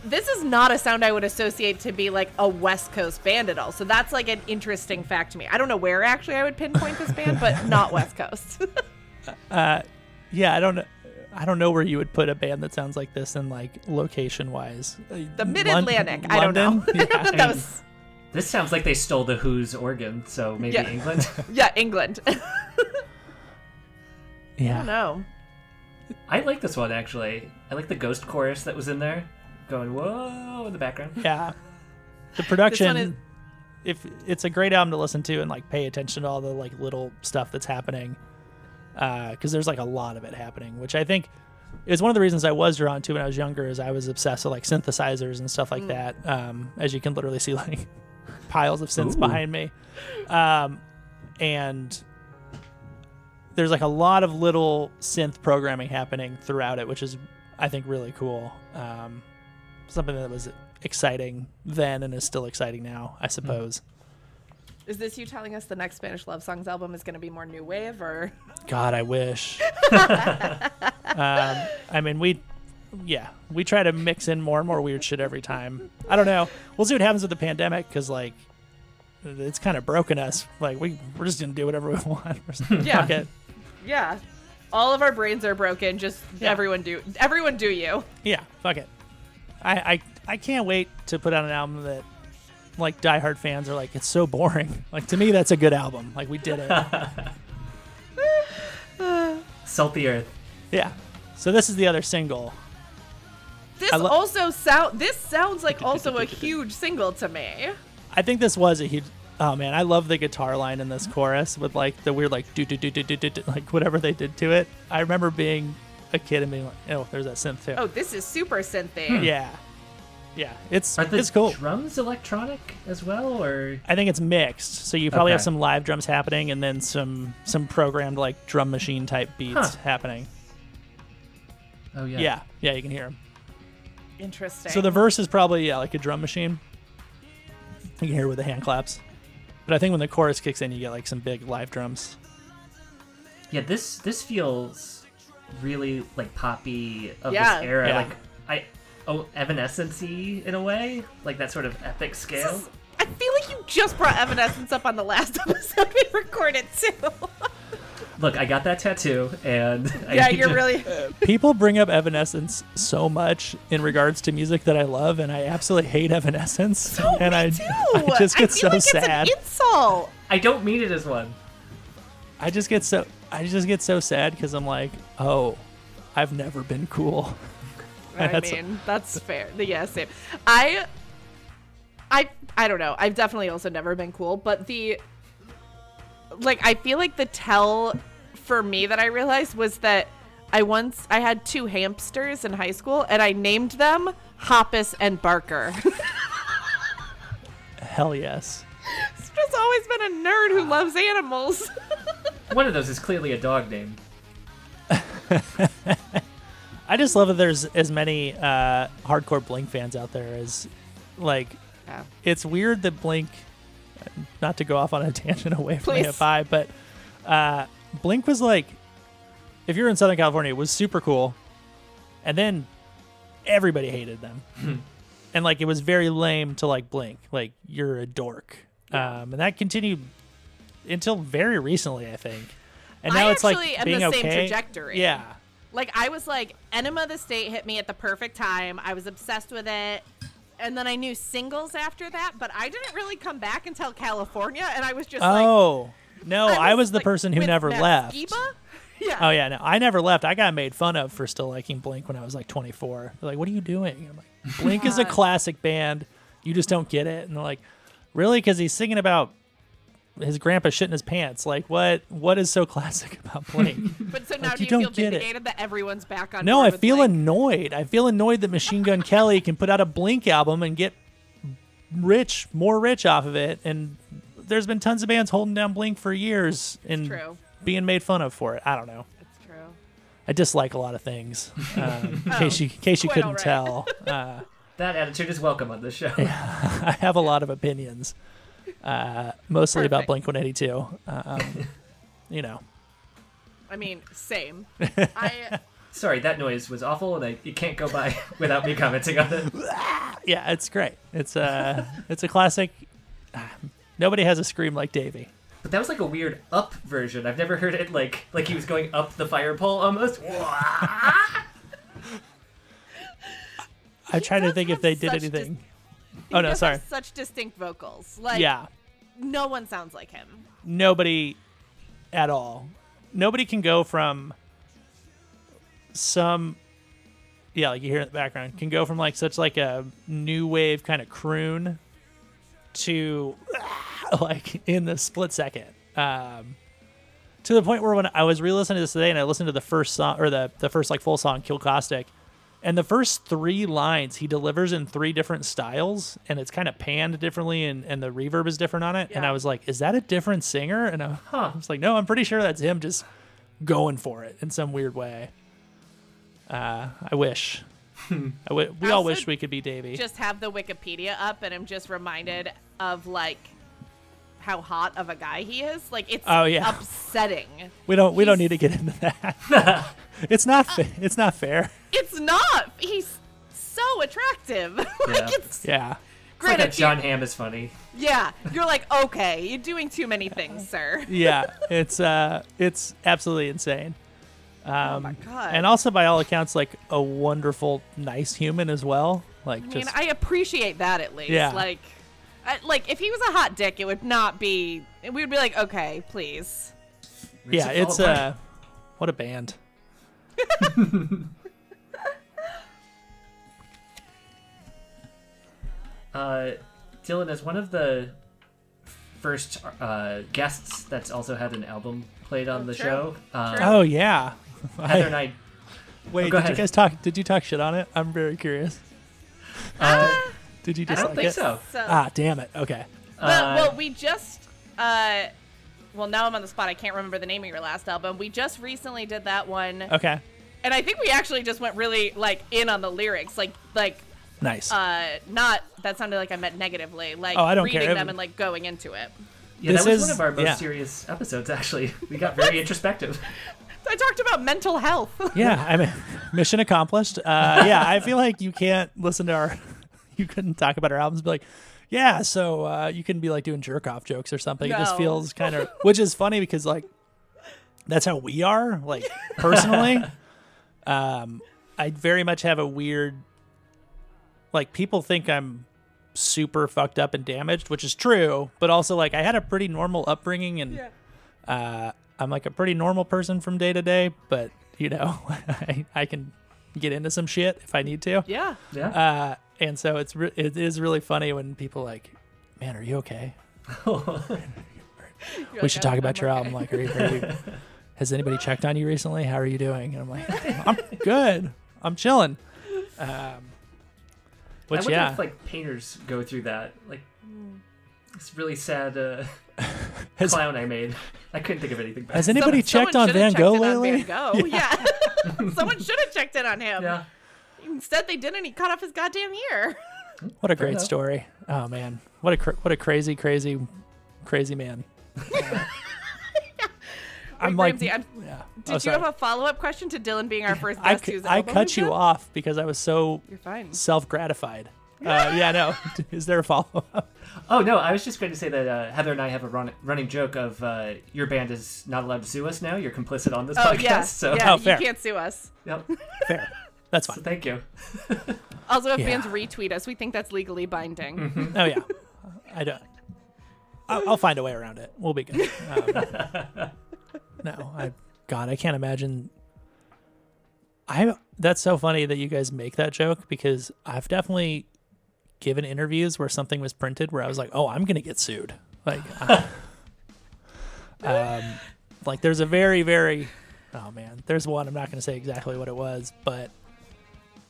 this is not a sound I would associate to be like a West Coast band at all. So that's like an interesting fact to me. I don't know where actually I would pinpoint this band, but not West Coast. Uh, yeah, I don't know. I don't know where you would put a band that sounds like this in like location wise. the Mid Atlantic. I don't know. Yeah, that was This sounds like they stole the Who's organ, so maybe Yeah. England. yeah, England. I don't know. I like this one actually. I like the ghost chorus that was in there, going whoa in the background. Yeah. The production is- if it's a great album to listen to and like pay attention to all the like little stuff that's happening. Uh cuz there's like a lot of it happening, which I think is one of the reasons I was drawn to when I was younger is I was obsessed with like synthesizers and stuff like Mm. that. Um as you can literally see like piles of synths Ooh. behind me. Um and there's like a lot of little synth programming happening throughout it, which is I think really cool. Um, something that was exciting then and is still exciting now, I suppose. Is this you telling us the next Spanish Love Songs album is going to be more new wave or? God, I wish. um, I mean, we, yeah, we try to mix in more and more weird shit every time. I don't know. We'll see what happens with the pandemic because like. It's kind of broken us. Like we, we're just gonna do whatever we want. Yeah. Fuck. Yeah, all of our brains are broken. Just Yeah. everyone do everyone do you. Yeah, fuck it. I, I I can't wait to put out an album that like diehard fans are like, it's so boring. Like to me, that's a good album. Like we did it. Salt the earth. yeah. So this is the other single. This lo- also sound. This sounds like also a huge single to me. I think this was a huge. Oh man, I love the guitar line in this chorus with like the weird like do do do do do do do, like whatever they did to it. I remember being a kid and being like, oh, there's that synth too. Oh, this is super synthy. Hmm. Yeah, yeah. It's Are the it's cool. drums electronic as well, or I think it's mixed. So you probably have some live drums happening and then some some programmed like drum machine type beats Huh. happening. oh yeah, Yeah. yeah, you can hear them. Interesting. So the verse is probably yeah like a drum machine. You can hear it with the hand claps. But I think when the chorus kicks in, you get like some big live drums. yeah. This this feels really like poppy of Yeah. this era. Yeah. Like I oh Evanescence-y in a way, like that sort of epic scale. is- I feel like you just brought Evanescence up on the last episode we recorded too. Look, I got that tattoo, and I yeah, need you're to- really. People bring up Evanescence so much in regards to music that I love, and I absolutely hate Evanescence. and me I, too. I just get feel so like sad. It's an insult. I don't mean it as one. I just get so I just get so sad because I'm like, oh, I've never been cool. I mean, that's fair. Yeah, same. I, I, I don't know. I've definitely also never been cool, but the, like, I feel like the tell for me that I realized was that I once I had two hamsters in high school, and I named them Hoppus and Barker. Hell yes. I've just always been a nerd who loves animals. One of those is clearly a dog name. I just love that there's as many uh, hardcore Blink fans out there as like Yeah. it's weird that Blink not to go off on a tangent away from Please. AFI, but uh, Blink was like if you're in Southern California, it was super cool. And then everybody hated them. and like it was very lame to like Blink. Like you're a dork. Um, and that continued until very recently, I think. And now I it's like am being the same okay. trajectory. Yeah. Like I was like Enema of the State hit me at the perfect time. I was obsessed with it. And then I knew singles after that, but I didn't really come back until California and I was just like Oh no, I was, the like, person who never left. Yeah. Oh yeah, no, I never left. I got made fun of for still liking Blink when I was like 24. They're like, "What are you doing?" I'm like, "Blink is a classic band. You just don't get it." And they're like, "Really?" Because he's singing about his grandpa shitting his pants. Like, what? What is so classic about Blink? But so now Like, do you you, don't feel vindicated that everyone's back on no, I feel Blink? annoyed. I feel annoyed that Machine Gun Kelly can put out a Blink album and get rich, more rich off of it. And there's been tons of bands holding down Blink for years and true. being made fun of for it. I don't know. It's true. I dislike a lot of things. Um, in case you, in case you couldn't all right. tell, uh, That attitude is welcome on this show. Yeah, I have a lot of opinions, uh, mostly about Blink One Eighty Two. Um, you know, I mean, same. I Sorry, that noise was awful, and I, it can't go by without me commenting on it. yeah, it's great. It's a it's a classic. Nobody has a scream like Davey. But that was like a weird up version. I've never heard it like like he was going up the fire pole almost. I'm trying to think if they did such anything. oh no, sorry. such distinct vocals. Like Yeah, no one sounds like him. nobody at all. Nobody can go from some yeah, like you hear in the background, can go from like such like a new wave kind of croon to like in the split second. Um to the point where when I was re-listening to this today and I listened to the first song or the the first like full song, Kill Caustic, and the first three lines he delivers in three different styles and it's kind of panned differently and, and the reverb is different on it. And I was like, is that a different singer? And I, Huh. I was like, no, I'm pretty sure that's him just going for it in some weird way. Uh, I wish. I w- we all wish we could be Davey. Just have the Wikipedia up, and I'm just reminded of like how hot of a guy he is. Like it's Oh, yeah. upsetting. we don't. We don't need to get into that. it's not. Fa- it's not fair. It's not. He's so attractive. like Yeah. it's Yeah. It's like that Jon Hamm is funny. yeah, you're like okay, you're doing too many things, sir. Yeah. It's uh. It's absolutely insane. Um, oh my god. and also by all accounts, like a wonderful, nice human as well. Like I mean, just I appreciate that at least. Yeah. Like, I, like if he was a hot dick, it would not be. We would be like, okay, please. yeah. Makes It's fall apart. uh. What a band. Uh, Dylan is one of the first uh, guests that's also had an album played on Oh, the true. show. Um, Oh yeah. Heather and I. Wait, Oh, go did you guys talk? Did you talk shit on it? I'm very curious. Uh, Did you I just don't think it? so. So, Ah, damn it. Okay. well, Uh, well, we just. Uh, well, now I'm on the spot. I can't remember the name of your last album. We just recently did that one, Okay. and I think we actually just went really like in on the lyrics, like like Nice. uh not that sounded like I meant negatively, like Oh, I don't reading care. them and like going into it. yeah, this that was is- one of our most yeah. serious episodes. Actually, we got very introspective. I talked about mental health. yeah, I mean, mission accomplished. Uh, yeah, I feel like you can't listen to our, you couldn't talk about our albums, and be like, yeah, so uh, you can be like doing jerk off jokes or something. It just feels kind of, which is funny because like, that's how we are, like personally. um, I very much have a weird, like people think I'm super fucked up and damaged, which is true, but also like I had a pretty normal upbringing and uh, I'm like a pretty normal person from day to day, but you know, I, I can get into some shit if I need to. Yeah. Yeah. Uh, and so it's re- it is really funny when people like, man, are you okay? we should talk about your album. Like, are you, are you, has anybody checked on you recently? How are you doing? And I'm like, I'm good. I'm chilling. Um, I which wonder yeah, if like painters go through that. Like it's really sad uh, Has- clown I made. I couldn't think of anything better. has anybody Someone- checked on Van should've Gogh checked in on lately? Van Gogh. Yeah. someone should have checked in on him. yeah. Instead, they didn't. He cut off his goddamn ear. What a great enough. story. Oh man, what a cr- what a crazy, crazy, crazy man. I'm Wait, like, Ramsey, I'm- yeah. Did Oh, you sorry. have a follow up question to Dylan being our first I, cu- I cut you done? off because I was so You're fine. self gratified. Uh, yeah, no. Is there a follow up? Oh no, I was just going to say that uh, Heather and I have a run- running joke of uh, your band is not allowed to sue us now. You're complicit on this Oh podcast. yeah, So, yeah. Oh, fair. You can't sue us. yep. Fair. That's so fine. thank you. Also, if Yeah. bands retweet us, we think that's legally binding. Oh yeah. I don't. I'll, I'll find a way around it. We'll be good. Um, no, I. God, I can't imagine. I. That's so funny that you guys make that joke because I've definitely given interviews where something was printed where I was like, "Oh, I'm gonna get sued." Like, um, like there's a very, very. Oh man, there's one. I'm not gonna say exactly what it was, but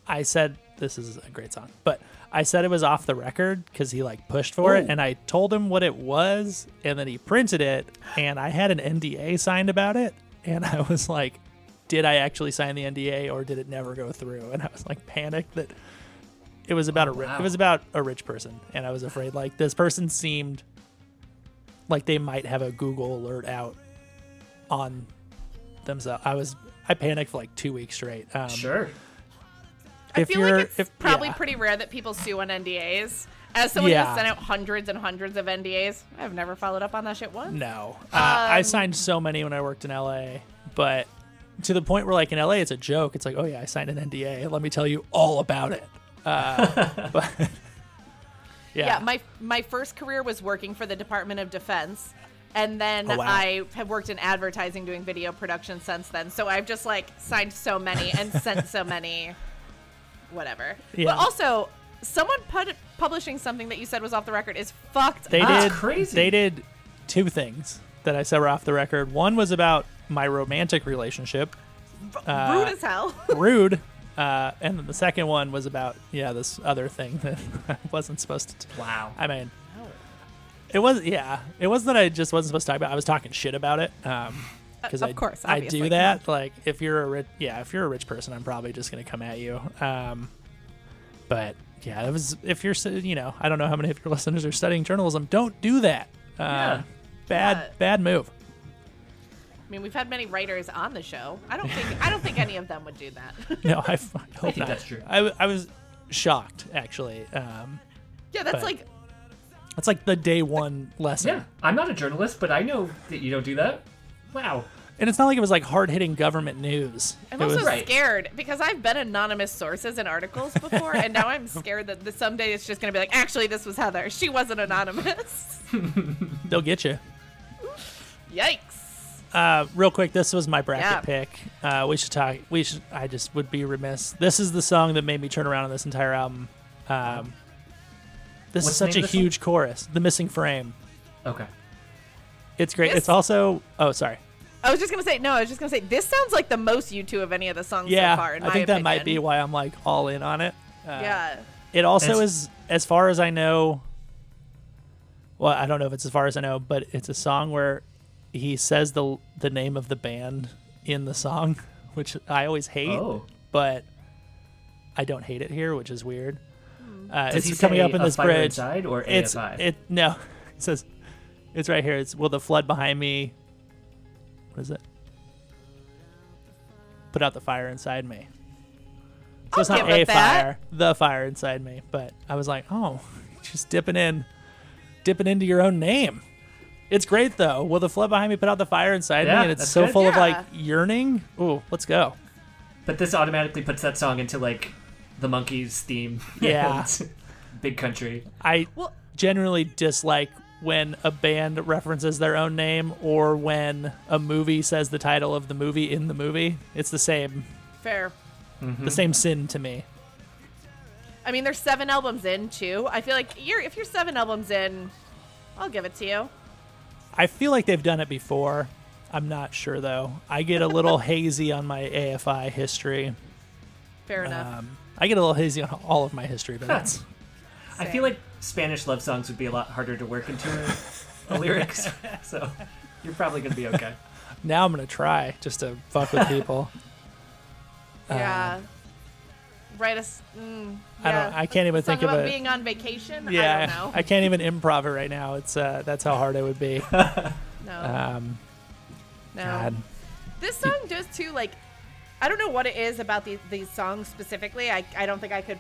I said this is a great song, but I said it was off the record because he like pushed for it, Oh. and I told him what it was, and then he printed it, and I had an NDA signed about it, and I was like, did I actually sign the NDA or did it never go through? And I was like panicked that it was about Oh, a ri- wow. it was about a rich person, and I was afraid like this person seemed like they might have a Google alert out on themselves. I was I panicked for like two weeks straight. Um, Sure. I feel like it's if- probably yeah. pretty rare that people sue on NDAs. As someone Yeah. who's sent out hundreds and hundreds of NDAs, I've never followed up on that shit once. No, uh, I Um, signed so many when I worked in LA, but to the point where like in LA it's a joke. It's like, oh yeah, I signed an NDA. Let me tell you all about it. Uh, but yeah, Yeah, my my first career was working for the Department of Defense, and then Oh, wow. I have worked in advertising doing video production since then. So I've just like signed so many and sent so many, whatever. Yeah. But also, someone put, publishing something that you said was off the record is fucked. they up. That's did crazy. They did two things that I said were off the record. One was about my romantic relationship, uh, rude as hell. rude. Uh, and then the second one was about yeah this other thing that I wasn't supposed to. Wow. I mean, it was yeah. It wasn't that I just wasn't supposed to talk about. it. I was talking shit about it. Um, because of I, course, I do that. Like if you're a rich, yeah, if you're a rich person, I'm probably just gonna come at you. Um, but yeah, it was if you're you know I don't know how many of your listeners are studying journalism. Don't do that. Um, Yeah. Bad Yeah. bad move. I mean, we've had many writers on the show. I don't think I don't think any of them would do that. No, I hope think not. that's true. I, I was shocked actually. Um, yeah, that's But- like that's like the day one lesson. Yeah. I'm not a journalist, but I know that you don't do that. Wow. And it's not like it was like hard hitting government news. I'm it also was scared because I've been anonymous sources in articles before, and now I'm scared that the, someday it's just going to be like, actually, this was Heather. She wasn't anonymous. they'll get you. Yikes. Uh, real quick, this was my bracket Yeah. pick. Uh, we should talk. We should. I just would be remiss. This is the song that made me turn around on this entire album. Um, this What's is such a of this one? huge chorus. The missing frame. Okay. It's great. This- It's also. Oh, sorry. I was just going to say, no, I was just going to say, this sounds like the most U2 of any of the songs Yeah, so far, in I my think that might be why I'm like all in on it. Uh, Yeah. It also It's- is, as far as I know. Well, I don't know if it's as far as I know, but it's a song where he says the the name of the band in the song, which I always hate. Oh. but I don't hate it here, which is weird. Uh, Does he it's coming say up in a this bridge. inside or It's it no, it says it's right here. It's will the flood behind me. What is it? Put out the fire inside me. So I'll it's not give a it that. fire, the fire inside me. But I was like, oh, just dipping in, dipping into your own name. It's great though. Will the flood behind me put out the fire inside Yeah, me? And it's so good. full of like yearning. Ooh, let's go. But this automatically puts that song into like the Monkees theme. Yeah. Big country. I Well- generally dislike when a band references their own name or when a movie says the title of the movie in the movie. It's the same Fair. the same sin to me. I mean, there's seven albums in too. I feel like you're if you're seven albums in, I'll give it to you. I feel like they've done it before. I'm not sure though. I get a little hazy on my AFI history. Fair enough. Um, I get a little hazy on all of my history, but that's I feel like Spanish love songs would be a lot harder to work into a, a lyrics, so you're probably gonna be okay. now I'm gonna try just to fuck with people. yeah. Write us. Mm, I don't. I can't even Song think of about it. being on vacation. yeah, I don't know. can't even improv it right now. It's uh, that's how hard it would be. no. Um, no. God. This song does too. Like, I don't know what it is about these these songs specifically. I I don't think I could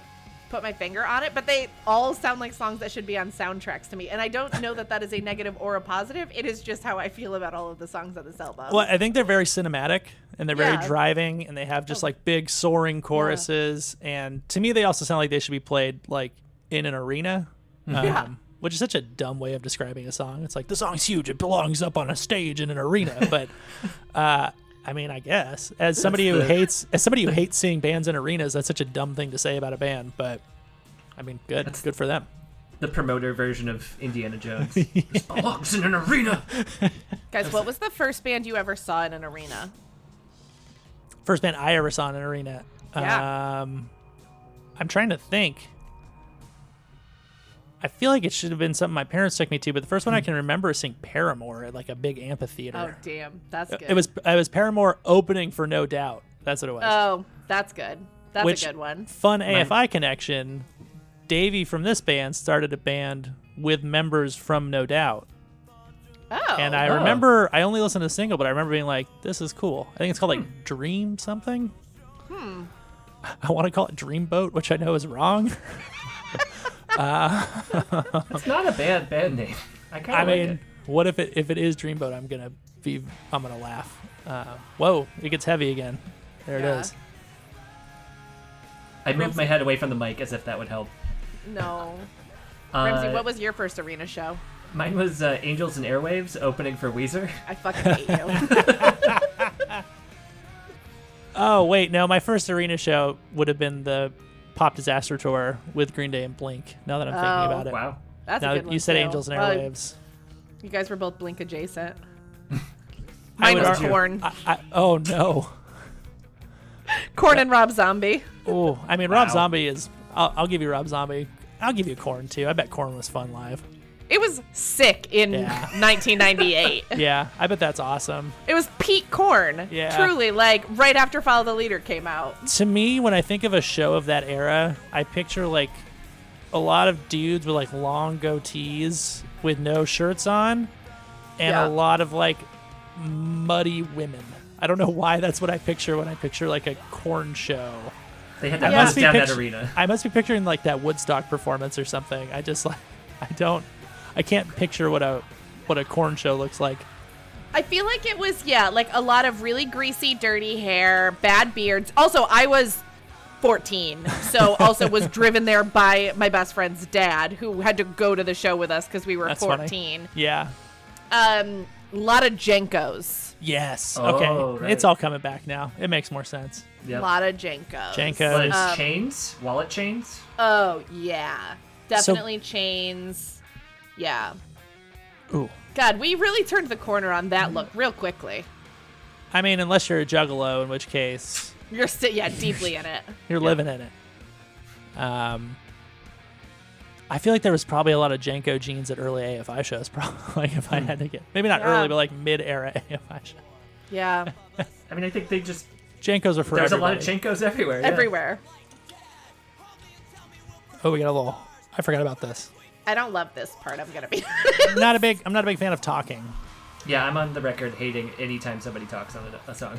put my finger on it, but they all sound like songs that should be on soundtracks to me. And I don't know that that is a negative or a positive. It is just how I feel about all of the songs on this album. Well, I think they're very cinematic and they're Yeah. very driving, and they have just Oh. like big soaring choruses. And to me, they also sound like they should be played like in an arena. Um, Yeah. Which is such a dumb way of describing a song. It's like the song's huge; it belongs up on a stage in an arena. But, uh, I mean, I guess as somebody who hates as somebody who hates seeing bands in arenas, that's such a dumb thing to say about a band. But, I mean, good, That's- good for them. The promoter version of Indiana Jones. This belongs in an arena. Guys, what was the first band you ever saw in an arena? First band I ever saw in an arena. Yeah. Um, I'm trying to think. I feel like it should have been something my parents took me to, but the first one I can remember is seeing Paramore at like a big amphitheater. Oh, damn. That's good. it was it was Paramore opening for No Doubt. That's what it was. Oh, that's good. That's Which- a good one. Fun AFI connection. Davey from this band started a band with members from No Doubt. Oh. And I Oh. remember I only listened to a single, but I remember being like, "This is cool." I think it's called like Dream something. Hmm. I want to call it Dreamboat, which I know is wrong. It's not a bad band name. I kind I like mean, it. what if it if it is Dreamboat? I'm gonna be I'm gonna laugh. Uh, whoa, it gets heavy again. There Yeah. it is. I moved my head away from the mic as if that would help. No. Uh, Ramsey, what was your first arena show? Mine was uh, Angels and Airwaves opening for Weezer. I fucking hate you. Oh wait, no, my first arena show would have been the Pop Disaster tour with Green Day and Blink. Now that I'm thinking Oh. about it. Wow. That's Now a that good one. you said too. Angels and Well, Airwaves. you guys were both Blink adjacent. Mine was Korn. I, I, oh no. Korn and Rob Zombie. Oh, I mean, Rob Wow. Zombie is. I'll, I'll give you Rob Zombie. I'll give you Korn too. I bet Korn was fun live. It was sick in Yeah. 1998. Yeah, I bet that's awesome. it was Pete Korn. Yeah. Truly, like right after Follow the Leader came out. To me, when I think of a show of that era, I picture like a lot of dudes with like long goatees with no shirts on, and Yeah. a lot of like muddy women. I don't know why that's what I picture when I picture like a Korn show. They had that Yeah. buzz down that arena. I must be picturing like that Woodstock performance or something. I just like I don't I can't picture what a what a Korn show looks like. I feel like it was, yeah, like a lot of really greasy, dirty hair, bad beards. Also, I was 14, so also was driven there by my best friend's dad, who had to go to the show with us because we were That's funny. 14. Yeah. Um, a lot of JNCOs. Yes. Oh, okay. right. It's all coming back now. It makes more sense. A lot of JNCOs. JNCOs. Um, chains? Wallet chains? Oh, yeah. Definitely chains. Yeah. Ooh. God, we really turned the corner on that look real quickly. I mean, unless you're a juggalo, in which case You're still, yeah, deeply in it. you're living in it. Um, I feel like there was probably a lot of JNCO jeans at early AFI shows. Probably, like if I had to get maybe not Yeah. early, but like mid-era AFI shows. Yeah, I mean, I think they just. JNCOs are for There's a lot of JNCOs everywhere. yeah. everywhere. oh, we got a little. I forgot about this. I don't love this part. I'm gonna be. not a big. I'm not a big fan of talking. Yeah, I'm on the record hating anytime somebody talks on a, a song.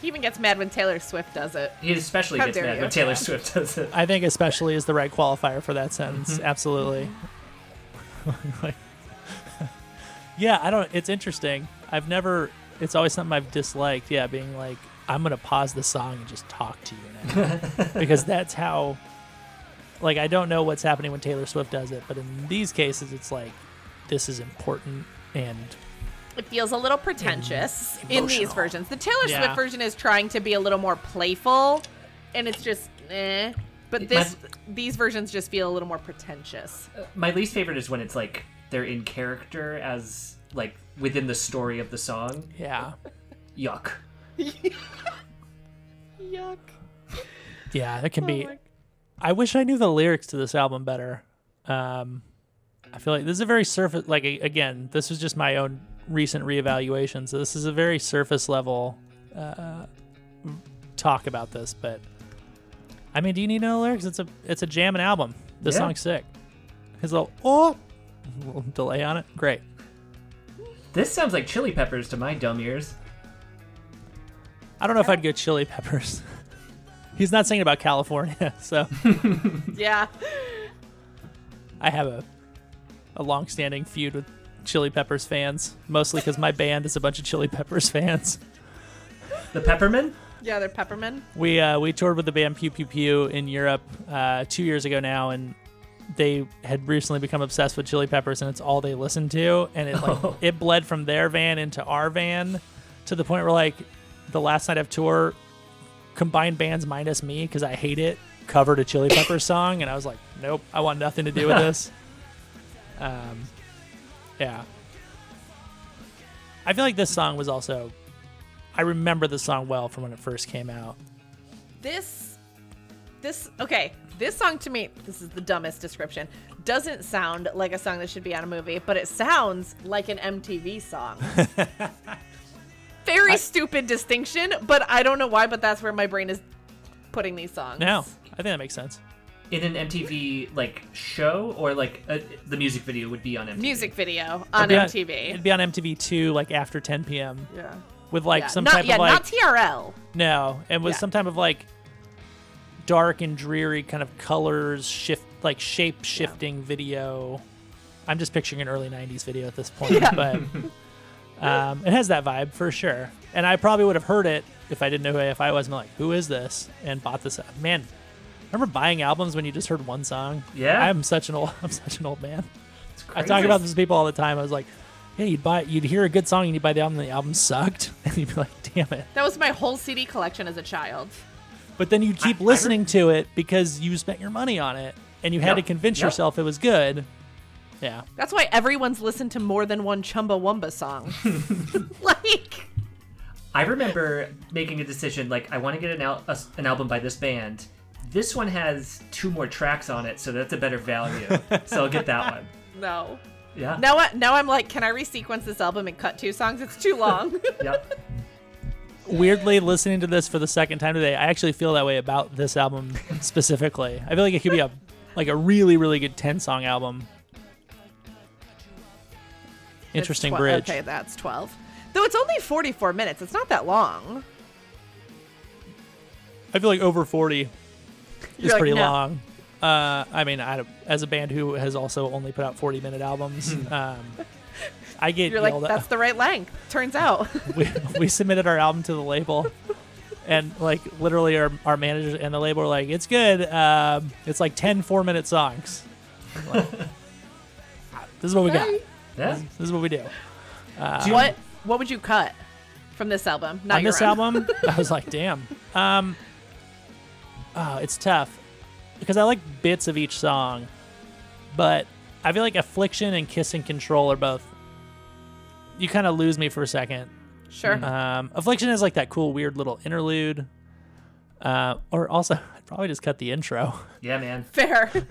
he even gets mad when Taylor Swift does it. He especially How gets mad you. when Taylor Yeah. Swift does it. I think especially is the right qualifier for that sentence. Mm-hmm. Absolutely. Like- yeah, I don't. It's interesting. I've never. It's always something I've disliked. Yeah, being like, I'm gonna pause the song and just talk to you now, because that's how. Like I don't know what's happening when Taylor Swift does it, but in these cases, it's like this is important and It feels a little pretentious in these versions. The Taylor Yeah. Swift version is trying to be a little more playful, and it's just eh. But this, must- these versions just feel a little more pretentious. My least favorite is when it's like they're in character as like within the story of the song. yeah. Yuck. Yuck. Yeah, it can be Oh my- I wish I knew the lyrics to this album better. Um, I feel like this is a very surface. Like again, this was just my own recent reevaluation. So this is a very surface level uh, talk about this. But I mean, do you need to know the lyrics? It's a it's a jamming album. This Yeah. song's sick. His little oh, little delay on it. Great. This sounds like Chili Peppers to my dumb ears. I don't know if I'd go Chili Peppers. He's not singing about California, so Yeah. I have a a long-standing feud with Chili Peppers fans, mostly because my band is a bunch of Chili Peppers fans. The Peppermint? Yeah, they're peppermint. We uh, we toured with the band Pew Pew Pew in Europe uh, two years ago now, and they had recently become obsessed with Chili Peppers, and it's all they listen to, and it like Oh. it bled from their van into our van to the point where like the last night of tour, combined bands minus me because I hate it covered a Chili Peppers song, and I was like, nope, I want nothing to do with this. Um, yeah. I feel like this song was also. I remember the song well from when it first came out. This, this, okay. This song to me, this is the dumbest description, doesn't sound like a song that should be on a movie, but it sounds like an MTV song. Very stupid distinction, but I don't know why, but that's where my brain is putting these songs. No, I think that makes sense. In an MTV like show or like uh the music video would be on MTV. Music video on It'd be MTV. it'd be on MTV two, like after 10 p.m. yeah. with like yeah. some not, type yeah, of like not TRL. no, and with Yeah. some type of like dark and dreary kind of colors shift, like shape shifting video. I'm just picturing an early 90s video at this point, but um, it has that vibe for sure. And I probably would have heard it if I didn't know who AFI was. And I'm like, who is this? And bought this. Man, remember buying albums when you just heard one song? Yeah. I'm such an old. I'm such an old man. I talk about this to people all the time. I was like, "Yeah, you'd buy, you'd hear a good song and you'd buy the album, and the album sucked, and you'd be like, damn it." That was my whole CD collection as a child. But then you'd keep I- I listening to it because you spent your money on it, and you had Yep, to convince yep. yourself it was good. Yeah, That's why everyone's listened to more than one Chumbawamba song. like, I remember making a decision like I want to get an, al- a- an album by this band. This one has two more tracks on it, so that's a better value. so I'll get that one. no. Yeah. Now, I, now I'm like, can I resequence this album and cut two songs? It's too long. Yep. weirdly, listening to this for the second time today, I actually feel that way about this album specifically. I feel like it could be a like a really, really good ten song album. Interesting It's twe- bridge. Okay, that's 12. Though it's only 44 minutes. It's not that long. I feel like over 40 is You're like, pretty no. long. Uh, I mean, I, as a band who has also only put out 40 minute albums, um, I get You're like, that's at. the right length. Turns out. We, we submitted our album to the label, and like literally our, our managers and the label were like, it's good. Um, it's like 10 four minute songs. Like, this is what we got. Yeah. This is what we do. Do what What would you cut from this album? Not on your this own. album, I was like, damn. Um, oh, it's tough because I like bits of each song, but I feel like Affliction and Kiss and Control are both. You kind of lose me for a second. Sure. Um, Affliction is like that cool, weird little interlude. Uh, or also, I'd probably just cut the intro. Yeah, man. Fair.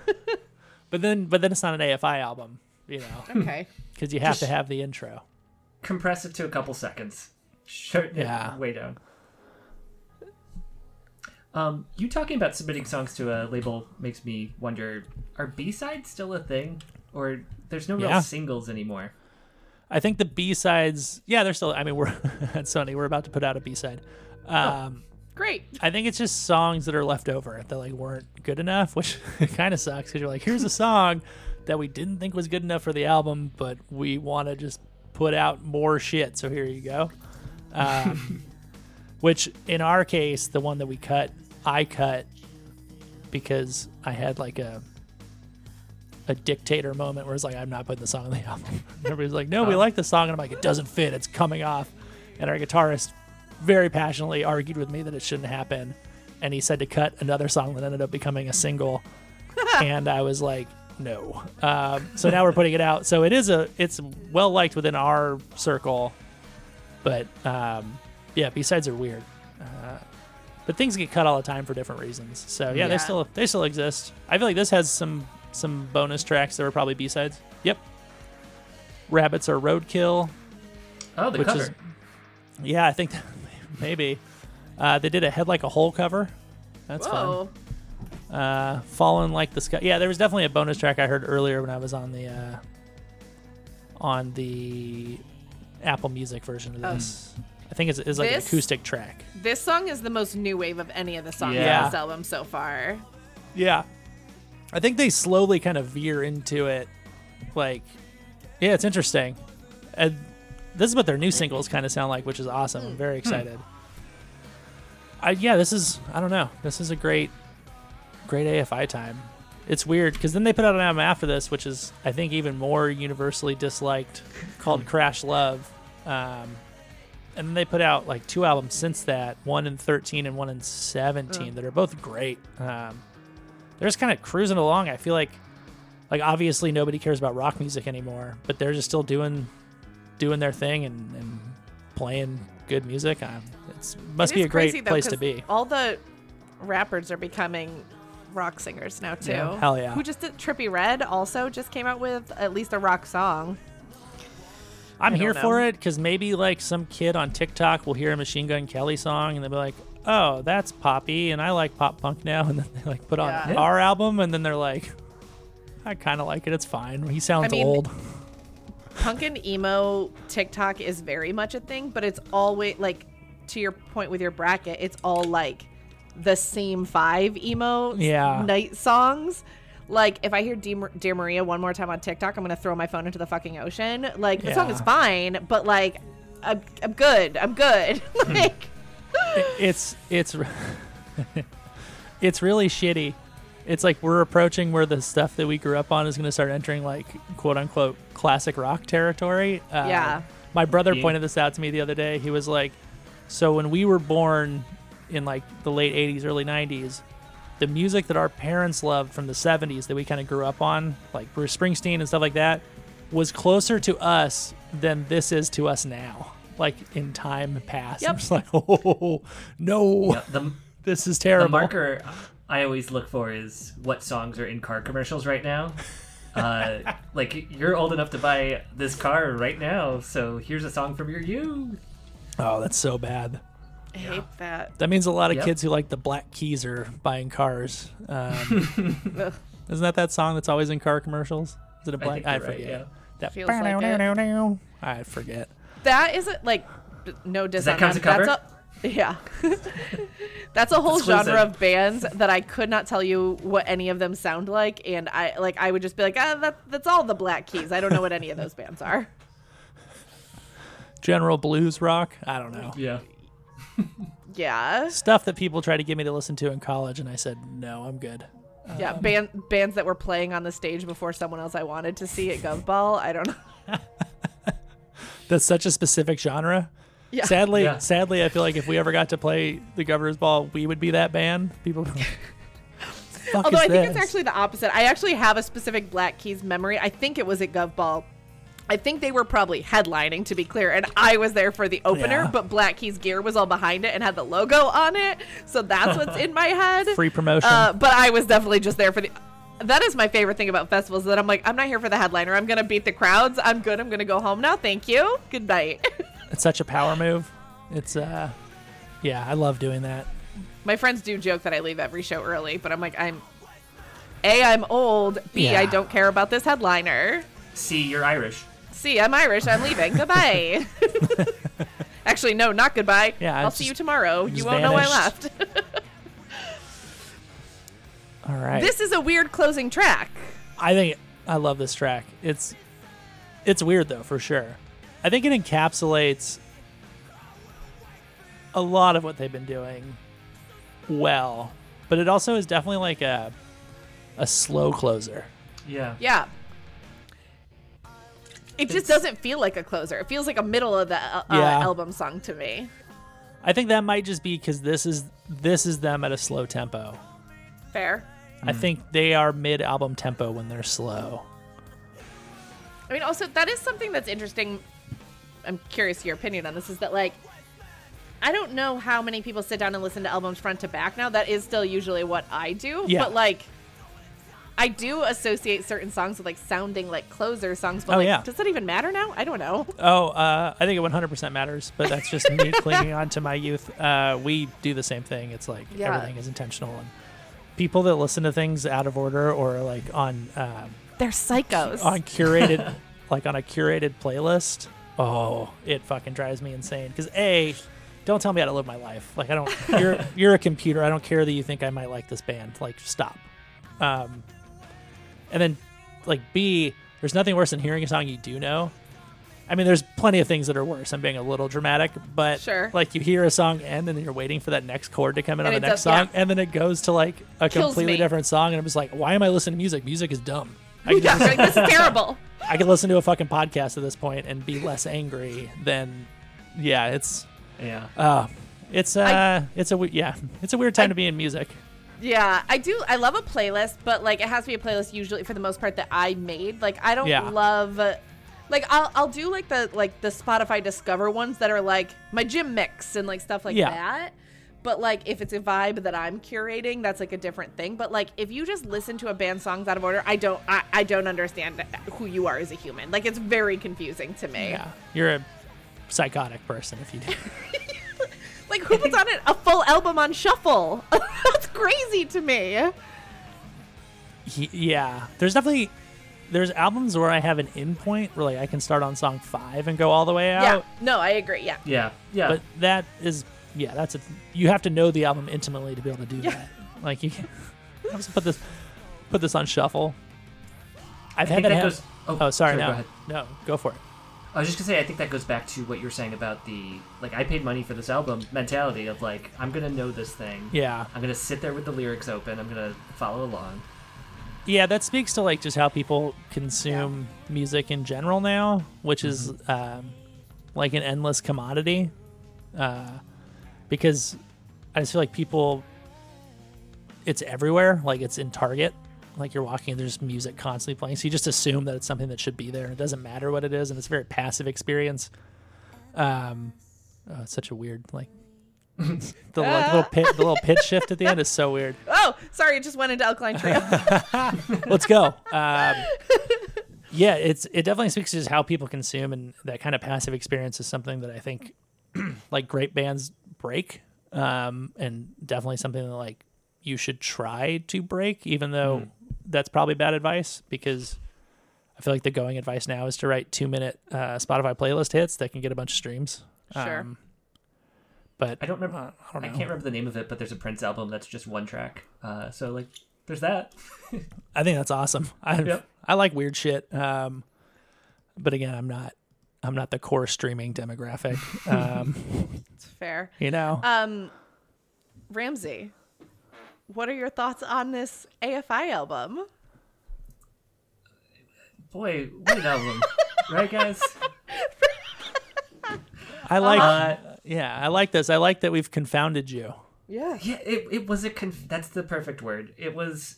But then, but then it's not an AFI album, you know, okay. Because you have to have the intro. Compress it to a couple seconds. Yeah. Way down. Um, you talking about submitting songs to a label makes me wonder: Are B sides still a thing, or there's no real Yeah. singles anymore? I think the B sides, yeah, they're still. I mean, we're at Sony. We're about to put out a B side. Um, Great. I think it's just songs that are left over that like weren't good enough, which kind of sucks because you're like, here's a song that we didn't think was good enough for the album, but we want to just put out more shit. So here you go. Um, which in our case, the one that we cut, I cut because I had like a a dictator moment where it's like I'm not putting the song on the album. Everybody's like, no, we Oh. like the song, and I'm like, it doesn't fit. It's coming off. And our guitarist very passionately argued with me that it shouldn't happen, and he said to cut another song that ended up becoming a single. and I was like, no. Um, so now we're putting it out. So it is a it's well liked within our circle, but um, yeah, B sides are weird. Uh, but things get cut all the time for different reasons. So yeah, they still they still exist. I feel like this has some some bonus tracks that were probably B sides. Yep. Rabbits are roadkill. Oh, the Which cover. is- Yeah, I think that, maybe uh, they did a head like a hole cover. That's Whoa. fun. Uh, fallen like the sky. Yeah, there was definitely a bonus track I heard earlier when I was on the uh, on the Apple Music version of Oh. this. I think it's, it's like an acoustic track. This song is the most new wave of any of the songs Yeah. on this album so far. Yeah. I think they slowly kind of veer into it. Like, yeah, it's interesting. And this is what their new singles kind of sound like, which is awesome. I'm very excited. I yeah, this is I don't know. This is a great, great AFI time. It's weird because then they put out an album after this, which is I think even more universally disliked, called Crash Love. Um, and then they put out like two albums since that, one in 13 and one in 17, that are both great. Um, they're just kind of cruising along. I feel like, like obviously nobody cares about rock music anymore, but they're just still doing, doing their thing and, and playing good music. Um, it's must It be a great though, place to be. All the rappers are becoming rock singers now too. Yeah. Hell yeah. Who just did Trippie Redd also just came out with at least a rock song. I'm here don't for it because maybe like some kid on TikTok will hear a Machine Gun Kelly song and they'll be like, "Oh, that's poppy," and I like pop punk now, and then they like put on Yeah. our album, and then they're like, "I kind of like it. It's fine." He sounds mean, old. Punk and emo TikTok is very much a thing, but it's always like to your point with your bracket, it's all like the same five emo Yeah. night songs. Like if I hear Dear, Dear Maria one more time on TikTok, I'm gonna throw my phone into the fucking ocean. Like the song is fine, but like I'm, I'm good. I'm good. like it's it's it's really shitty. It's like we're approaching where the stuff that we grew up on is going to start entering like quote unquote classic rock territory. Uh, Yeah. My brother pointed this out to me the other day. He was like, "So when we were born in like the late '80s, early '90s, the music that our parents loved from the '70s that we kind of grew up on, like Bruce Springsteen and stuff like that, was closer to us than this is to us now." Like in time past, Yep. I'm just like, oh no, Yeah, the, this is terrible. the marker I always look for is what songs are in car commercials right now. Uh, like you're old enough to buy this car right now, so here's a song from your youth. Oh, that's so bad. I hate that. That means a lot of Yep. kids who like the Black Keys are buying cars. Um, isn't that that song that's always in car commercials? Is it a black? think I, you're right, forget. yeah. That Feels like it. I forget. That isn't like no diss that on count a cover? That's a, yeah. That's a whole Exclusive. genre of bands that I could not tell you what any of them sound like, and I like I would just be like, ah, that, that's all the Black Keys. I don't know what any of those bands are. General blues rock. I don't know. Yeah. Yeah, Stuff that people try to get me to listen to in college, and I said no, I'm good. yeah, um, band bands that were playing on the stage before someone else I wanted to see at Govball. I don't know. That's such a specific genre. Yeah. Sadly, Yeah. sadly, I feel like if we ever got to play the Governor's Ball, we would be that band. People. Would be like, Fuck Although is I think it's actually the opposite. I actually have a specific Black Keys memory. I think it was at Govball. I think they were probably headlining, to be clear, and I was there for the opener. Yeah. But Black Keys gear was all behind it and had the logo on it, so that's what's in my head. free promotion. Uh, but I was definitely just there for the. That is my favorite thing about festivals. That I'm like, I'm not here for the headliner. I'm gonna beat the crowds. I'm good. I'm gonna go home now. Thank you. Good night. it's such a power move. It's uh, yeah, I love doing that. my friends do joke that I leave every show early, but I'm like, I'm. A, I'm old. B, Yeah. I don't care about this headliner. See, you're Irish. See, I'm Irish. I'm leaving. goodbye. Actually, no, not goodbye. Yeah, I'll it's see you tomorrow. You won't know I left. All right. this is a weird closing track. I think I love this track. It's it's weird though, for sure. I think it encapsulates a lot of what they've been doing well, but it also is definitely like a a slow closer. Yeah. Yeah. It just doesn't feel like a closer. It feels like a middle of the uh, Yeah. album song to me. I think that might just be because this is this is them at a slow tempo. Fair. I think they are mid album tempo when they're slow. I mean, also that is something that's interesting. I'm curious your opinion on this. Is that like, I don't know how many people sit down and listen to albums front to back now. That is still usually what I do. Yeah. But like, I do associate certain songs with like sounding like closer songs. But Oh, like, yeah. does that even matter now? I don't know. Oh, uh, I think it 100% matters, but that's just me clinging on to my youth. Uh, we do the same thing. It's like Yeah. everything is intentional, and people that listen to things out of order or like on um, They're psychos. on curated, like on a curated playlist. Oh, it fucking drives me insane. Because a, don't tell me how to live my life. Like I don't. You're you're a computer. I don't care that you think I might like this band. Like stop. Um, and then like B, there's nothing worse than hearing a song you do know. I mean, there's plenty of things that are worse. I'm being a little dramatic, but Sure. like you hear a song end and then you're waiting for that next chord to come in And on the next does- yeah. song, and then it goes to like a Kills completely me. different song, and I'm just like, why am I listening to music? Music is dumb. I can, yeah, just- like, this is terrible. I can listen to a fucking podcast at this point and be less angry than, yeah, it's, Yeah. uh, it's uh, I- it's a yeah, it's a weird time I- to be in music. Yeah, I do. I love a playlist, but like it has to be a playlist usually for the most part that I made. Like I don't Yeah. love. Like I'll I'll do like the like the Spotify Discover ones that are like my gym mix and like stuff like Yeah. that. But like if it's a vibe that I'm curating, that's like a different thing. But like if you just listen to a band songs out of order, I don't I, I don't understand who you are as a human. Like it's very confusing to me. Yeah, you're a psychotic person if you do. Like who puts on it a full album on shuffle? that's crazy to me. He- yeah, there's definitely there's albums where I have an in point where like I can start on song five and go all the way out. Yeah. No, I agree. Yeah. Yeah. Yeah. But that is yeah, that's a you have to know the album intimately to be able to do Yeah. that. Like you can I'm just put this put this on shuffle. I've I had think that that hap- goes. Oh, oh sorry, Go no, ahead. no, go for it. I was just gonna say, I think that goes back to what you were saying about the like I paid money for this album mentality of like I'm gonna know this thing. Yeah, I'm gonna sit there with the lyrics open. I'm gonna follow along. yeah, that speaks to like just how people consume music in general now, which is um, like an endless commodity. Uh, because I just feel like people, it's everywhere. Like it's in Target. Like you're walking, there's music constantly playing, so you just assume that it's something that should be there. and It doesn't matter what it is, and it's a very passive experience. Um, oh, it's such a weird like the like, little pit, the little pitch shift at the end is so weird. Oh, sorry, it just went into Alkaline Trio. Let's go. Um, yeah, it's it definitely speaks to just how people consume, and that kind of passive experience is something that I think like great bands break, um, and definitely something that like you should try to break, even though that's probably bad advice because I feel like the going advice now is to write two minute uh, Spotify playlist hits that can get a bunch of streams. Sure. Um, but I don't remember. I don't I can't remember the name of it, but there's a Prince album that's just one track. Uh, so like, there's that. I think that's awesome. I Yep. I like weird shit. Um, but again, I'm not I'm not the core streaming demographic. Um, it's fair. you know, Um, Ramsey, what are your thoughts on this AFI album? Boy, what an album, right, guys? I like Uh, yeah, I like this. I like that we've confounded you. Yeah. Yeah, it, it was a conf- that's the perfect word. It was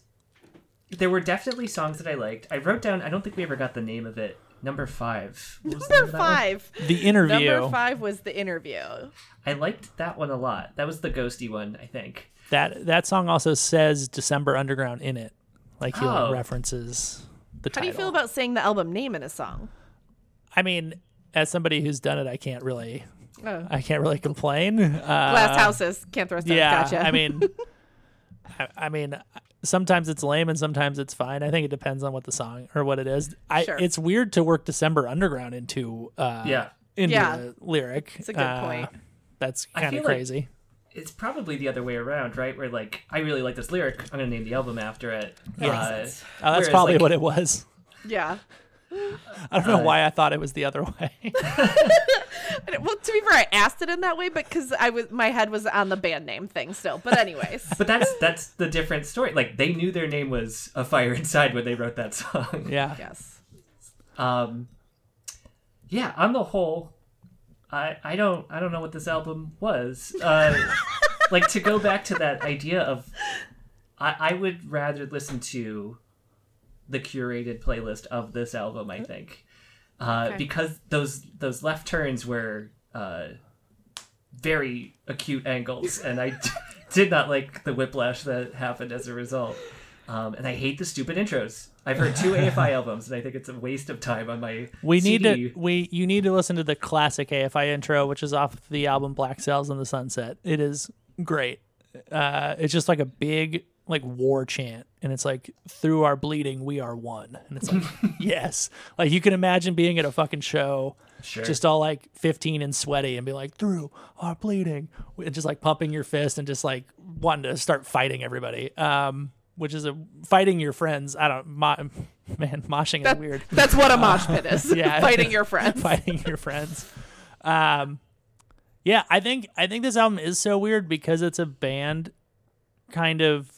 there were definitely songs that I liked. I wrote down I don't think we ever got the name of it. Number 5. What the name Number one? five. The interview Number five was the interview. I liked that one a lot. That was the ghosty one, I think. That that song also says December Underground in it, like he like, Oh. references the How title. do you feel about saying the album name in a song? I mean, as somebody who's done it, I can't really Oh. I can't really complain. Uh, Glass houses, can't throw stones. Yeah, gotcha. I mean, I, I mean, sometimes it's lame and sometimes it's fine. I think it depends on what the song or what it is. I Sure. it's weird to work December Underground into uh Yeah. into Yeah. a lyric. It's a good Uh, point. That's kind feel of like- crazy. It's probably the other way around, right? Where like I really like this lyric, I'm gonna name the album after it. Yeah. Uh, oh, that's whereas, probably like, what it was. yeah. I don't know why I thought it was the other way. well, to be fair, I asked it in that way, but because I was my head was on the band name thing still. But anyways, But that's that's the different story. Like they knew their name was A Fire Inside when they wrote that song. yeah. yes. Um, yeah, on the whole, I I don't I don't know what this album was. Uh, like to go back to that idea of, I I would rather listen to the curated playlist of this album. I think, uh, Okay. because those those left turns were uh, very acute angles, and I did not like the whiplash that happened as a result. Um, and I hate the stupid intros. I've heard two AFI albums, and I think it's a waste of time on my. We need to we you need to listen to the classic AFI intro, which is off the album Black Sails in the Sunset. It is great. Uh, it's just like a big like war chant, and it's like through our bleeding we are one, and it's like yes, like you can imagine being at a fucking show, Sure. just all like 15 and sweaty, and be like through our bleeding, and just like pumping your fist and just like wanting to start fighting everybody. Um, which is a fighting your friends. I don't, mo- man, moshing is weird. That's what a mosh pit is. Yeah. Fighting your friends. fighting your friends. Um, yeah, I think I think this album is so weird because it's a band kind of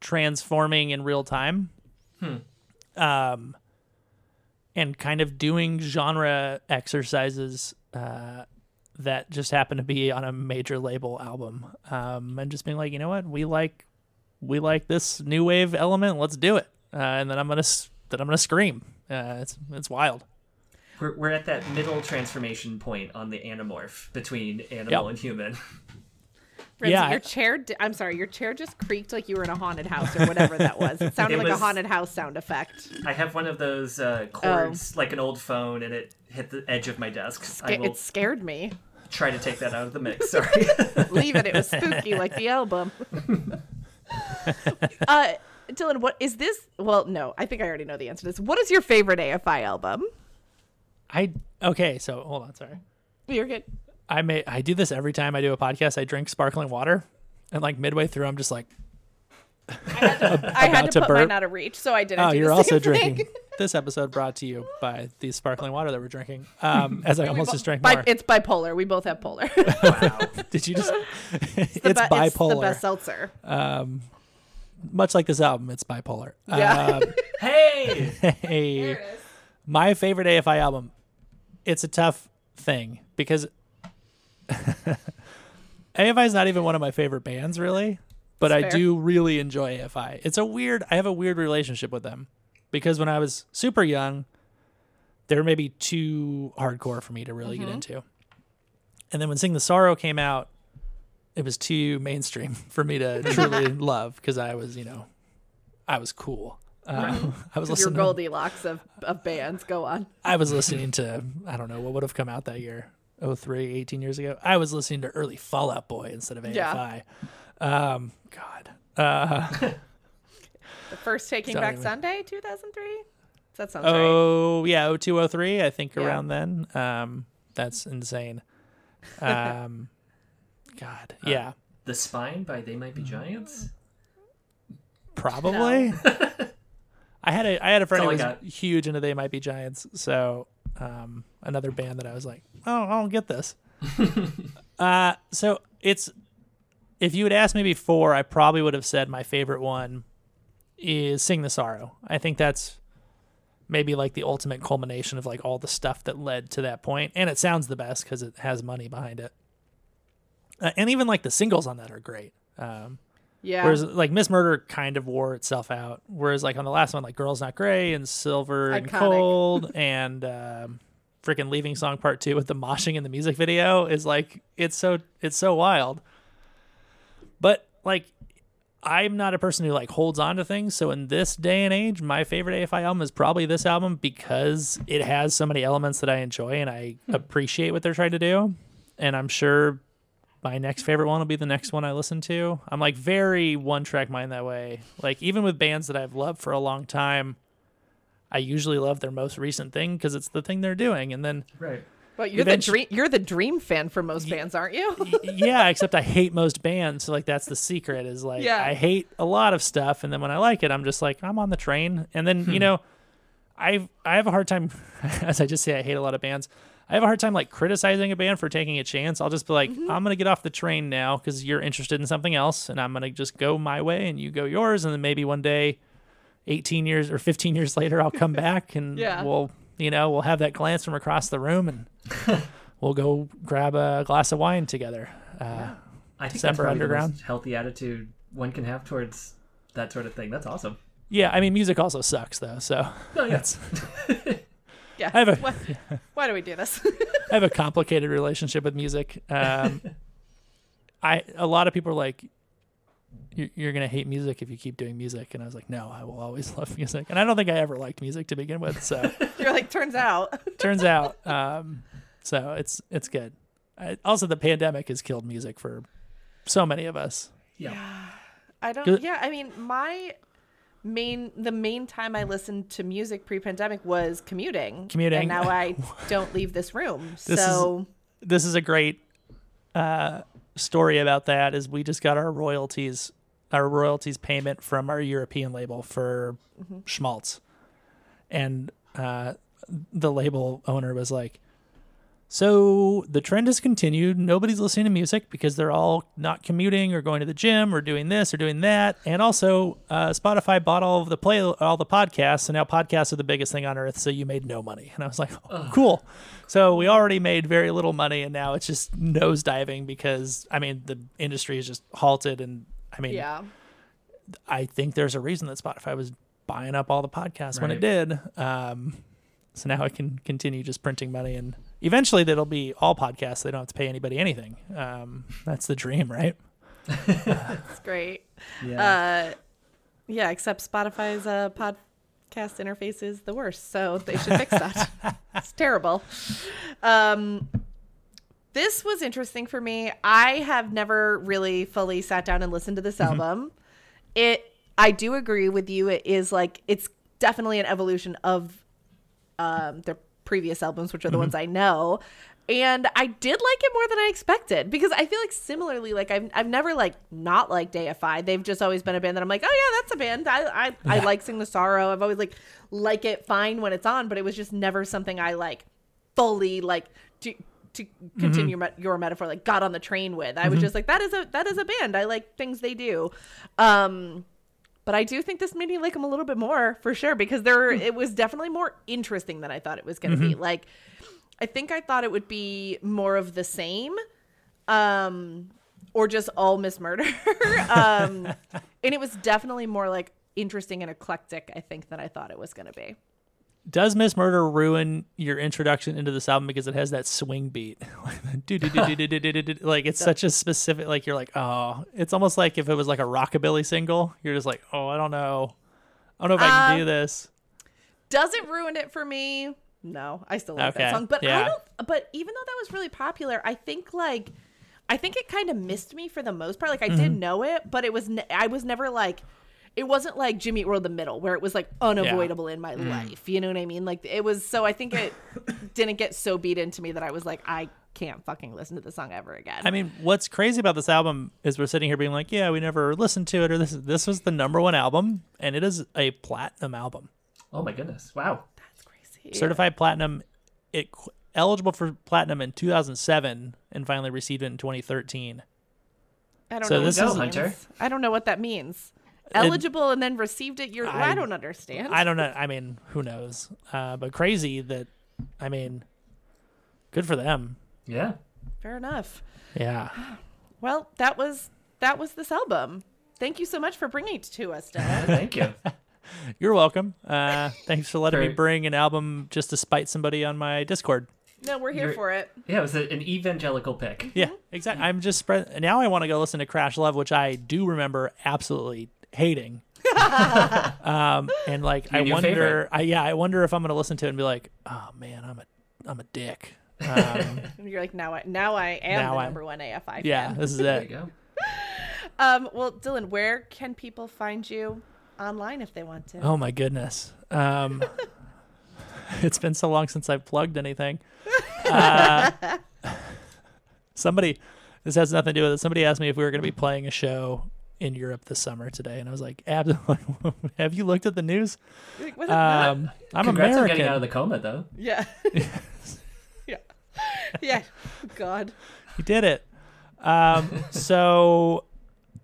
transforming in real time. Um, and kind of doing genre exercises uh, that just happen to be on a major label album. Um, and just being like, you know what, we like we like this new wave element. Let's do it. Uh, and then I'm gonna then I'm gonna scream. Uh, it's it's wild. We're, we're at that middle transformation point on the anamorph between animal Yep. and human. Renzi, Yeah, your chair. di- I'm sorry, your chair just creaked like you were in a haunted house or whatever that was. It sounded It like a haunted house sound effect. I have one of those uh, cords, like an old phone, and it hit the edge of my desk. I It, will it scared me. try to take that out of the mix. Sorry. Leave it. It was spooky like the album. uh, Dylan, what is this? Well, no, I think I already know the answer to this. What is your favorite AFI album? I okay, so hold on, sorry. You're good. I may I do this every time I do a podcast. I drink sparkling water, and like midway through, I'm just like, I had About to, to put burp. mine out of reach, so I didn't. "Oh, do you're the also same drinking." Thing. this episode brought to you by the sparkling water that we're drinking. Um, as I almost just drank Bi- more. it's bipolar. We both have polar. wow. Did you just? it's, the be- It's the bipolar. best seltzer. um, much like this album, it's bipolar. Yeah. Um, Hey! hey, my favorite AFI album. It's a tough thing because AFI is not even one of my favorite bands, really. But That's I fair. do really enjoy AFI. It's a weird. I have a weird relationship with them because when I was super young, they were maybe too hardcore for me to really Mm-hmm. get into. And then when Sing the Sorrow came out, it was too mainstream for me to truly love because I was, you know, I was cool. Uh, I was listening. Your. Goldilocks of, of bands. Go on. I was listening to I don't know what would have come out that year. 03, 18 years ago. I was listening to early Fall Out Boy instead of AFI. Yeah. Um, God. Uh, The first Taking Back even- Sunday, 2003. That sounds right. oh yeah, 0203, I think Yeah. around then. Um, that's insane. Um, God. Yeah. The Spine by They Might Be Giants? Probably. I had a I had a friend who was got. huge into They Might Be Giants, so um, another band that I was like, oh, I don't get this. uh, so it's if you had asked me before, I probably would have said my favorite one is Sing the Sorrow. I think that's maybe like the ultimate culmination of like all the stuff that led to that point, and it sounds the best because it has money behind it. Uh, and even like the singles on that are great. Um, Yeah. Whereas like Miss Murder kind of wore itself out. Whereas like on the last one, like Girls Not Gray and Silver and Iconic. Cold and um, freaking Leaving Song Part Two with the moshing in the music video is like it's so it's so wild. But like I'm not a person who like holds on to things. So in this day and age, my favorite AFI album is probably this album because it has so many elements that I enjoy and I hmm. appreciate what they're trying to do. And I'm sure my next favorite one will be the next one I listen to. I'm like very one track mind that way. Like even with bands that I've loved for a long time, I usually love their most recent thing because it's the thing they're doing. And then Right. But you're the dream. You're the dream fan for most bands, aren't you? yeah, except I hate most bands. So like that's the secret is like Yeah. I hate a lot of stuff, and then when I like it, I'm just like I'm on the train. And then you hmm. know, I I have a hard time, as I just say, I hate a lot of bands. I have a hard time like criticizing a band for taking a chance. I'll just be like, mm-hmm. I'm gonna get off the train now because you're interested in something else, and I'm gonna just go my way and you go yours, and then maybe one day, 18 years or 15 years later, I'll come back and Yeah. we'll you know we'll have that glance from across the room and we'll go grab a glass of wine together. Uh, I think that's December probably the Underground. most healthy attitude one can have towards that sort of thing. That's awesome. yeah, I mean, music also sucks though, so Oh, yeah. that's Yeah. I have a- why, why do we do this? I have a complicated relationship with music. Um, I a lot of people are like, "You're, you're gonna hate music if you keep doing music," and I was like, "No, I will always love music." And I don't think I ever liked music to begin with. So You're like, turns out. turns out, um, so it's it's good. I, also, the pandemic has killed music for so many of us. yeah. I don't. Good. Yeah, I mean, my main the main time I listened to music pre-pandemic was commuting. Commuting. and now I don't leave this room. This is- so This is a great uh, story about that. Is we just got our royalties, our royalties payment from our European label for Schmaltz, and uh, the label owner was like, "So the trend has continued. Nobody's listening to music because they're all not commuting or going to the gym or doing this or doing that. And also, uh, Spotify bought all of the play all the podcasts, and now podcasts are the biggest thing on earth. So you made no money." And I was like, oh, "Cool." So we already made very little money, and now it's just nosediving because I mean the industry is just halted, and I mean yeah, I think there's a reason that Spotify was buying up all the podcasts when it did. Um, so now I can continue just printing money, and eventually that'll be all podcasts. They don't have to pay anybody anything. Um, that's the dream, right? it's great. Yeah. Uh, yeah, except Spotify's uh, podcast interface is the worst, so they should fix that. it's terrible. Um, this was interesting for me. I have never really fully sat down and listened to this album. It, I do agree with you. It is like it's definitely an evolution of um, their previous albums, which are the ones I know. And I did like it more than I expected because I feel like similarly, like I've, I've never like not liked AFI. They've just always been a band that I'm like, oh yeah, that's a band. I I, I like Sing the Sorrow. I've always like like it fine when it's on, but it was just never something I like fully like to to continue met- your metaphor like got on the train with. I was just like that is a that is a band. I like things they do. Um but I do think this made me like them a little bit more for sure because there it was definitely more interesting than I thought it was going to be. Like I think I thought it would be more of the same um or just all Miss Murder. um and it was definitely more like interesting and eclectic I think than I thought it was going to be. Does Miss Murder ruin your introduction into this album because it has that swing beat? like it's such a specific. Like you're like, oh, it's almost like if it was like a rockabilly single. You're just like, oh, I don't know, I don't know if I can Uh, do this. Does it ruin it for me? No, I still like Okay, that song. But I don't but even though that was really popular, I think like I think it kind of missed me for the most part. Like I Mm-hmm. did know it, but it was ne- I was never like it wasn't like Jimmy Eat World the Middle where it was like unavoidable in my Mm. life. You know what I mean? Like it was so I think it didn't get so beat into me that I was like I can't fucking listen to the song ever again. I mean, what's crazy about this album is we're sitting here being like, yeah, we never listened to it, or this this was the number one album, and it is a platinum album, oh my goodness! Wow. That's crazy. certified platinum. It eligible for platinum in 2007, and finally received it in 2013. I don't so know this what that is- Hunter. I don't know what that means. Eligible and then received it. You're. I, I- don't understand. I don't know. I mean, who knows? Uh, but crazy that, I mean, good for them. Yeah. Fair enough. Yeah. Well, that was that was this album. Thank you so much for bringing it to us, Dad. Thank you. You're welcome. Uh, thanks for letting me bring an album just to spite somebody on my Discord. no, we're here You're- for it. Yeah, it was a, an evangelical pick. Yeah, exactly. I'm just spread. Now I want to go listen to Crash Love, which I do remember absolutely hating. um, and like I Your new wonder, favorite. I yeah, I wonder if I'm gonna listen to it and be like, oh man, I'm a I'm a dick. Um, you're like, now I now I am Now the I- number one AFI yeah, fan. this is There you it. go. Um, well, Dylan, where can people find you online if they want to? Oh my goodness. Um, it's been so long since I've plugged anything. Uh, somebody, this has nothing to do with it. Somebody asked me if we were going to be playing a show in Europe this summer today, and I was like, "Absolutely, have you looked at the news?" Like, was it? Um, I'm Congrats on getting out of the coma, though. yeah. yeah. Yeah. God. You did it. Um, so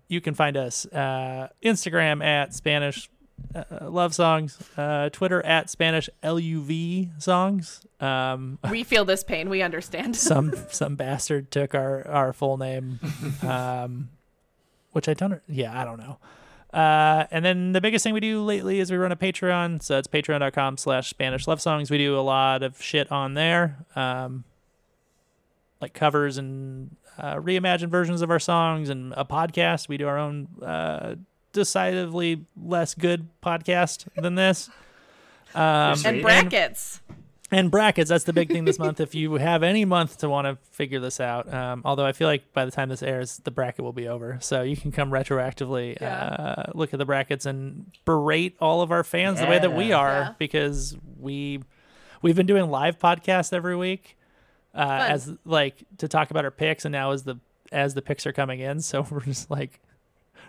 you can find us uh, Instagram at Spanish uh, love songs, uh, Twitter at Spanish LUV songs. Um, We feel this pain. We understand. some some bastard took our our full name, um, which I don't. Yeah, I don't know. Uh, and then the biggest thing we do lately is we run a Patreon. So it's patreon.com slash Spanish love songs. We do a lot of shit on there. Um, like covers and uh, reimagined versions of our songs and a podcast. We do our own uh, decidedly less good podcast than this. Um, and brackets. and brackets, that's the big thing this month. If you have any month to want to figure this out, um, although I feel like by the time this airs, the bracket will be over. So you can come retroactively Yeah. uh, look at the brackets and berate all of our fans the way that we are Yeah. because we we've been doing live podcasts every week uh, as like to talk about our picks, and now as the as the picks are coming in, so we're just like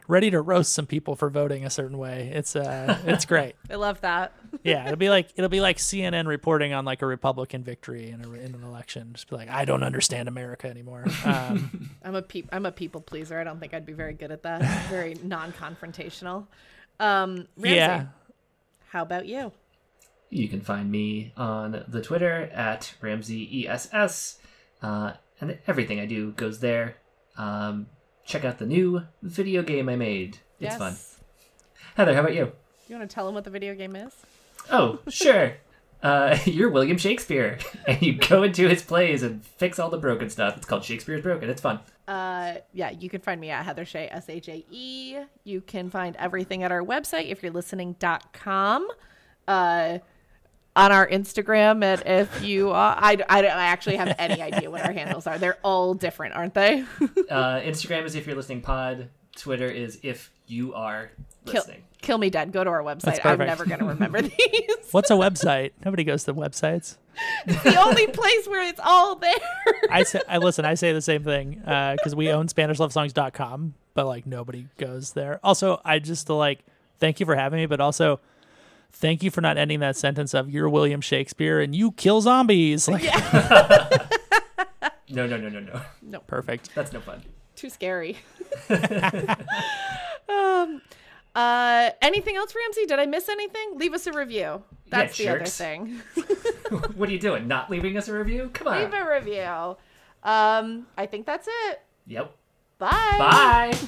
ready to roast some people for voting a certain way. It's uh, it's great I love that. yeah, it'll be like it'll be like CNN reporting on like a Republican victory in, a, in an election. Just be like, I don't understand America anymore. Um, I'm a peop- I'm a people pleaser. I don't think I'd be very good at that. very non-confrontational. Um, Ramsey, yeah, how about you? You can find me on the Twitter at Ramsey ESS, uh, and everything I do goes there. Um, check out the new video game I made. It's yes. fun. Heather, how about you? You want to tell them what the video game is? Oh, sure. Uh, you're William Shakespeare, and you go into his plays and fix all the broken stuff. It's called Shakespeare's Broken. It's fun. Uh, yeah, you can find me at Heather Shae, S H A E. You can find everything at our website if you're listening.com. Uh, on our Instagram, and if you, uh, I, I don't I actually have any idea what our handles are. They're all different, aren't they? Uh, Instagram is if you're listening pod. Twitter is if you are Kill, listening. kill me dead. Go to our website. I'm never going to remember these. what's a website? Nobody goes to websites. the only place where it's all there. I say, I listen. I say the same thing because we own SpanishLoveSongs.com, but like nobody goes there. Also, I just like thank you for having me, but also. Thank you for not ending that sentence of "You're William Shakespeare and you kill zombies." Like, No, no, no, no, no. no, perfect. That's no fun. too scary. um, uh, anything else, Ramsey? Did I miss anything? Leave us a review. That's the other thing. what are you doing? Not leaving us a review? Come on. Leave a review. Um, I think that's it. Yep. Bye. Bye.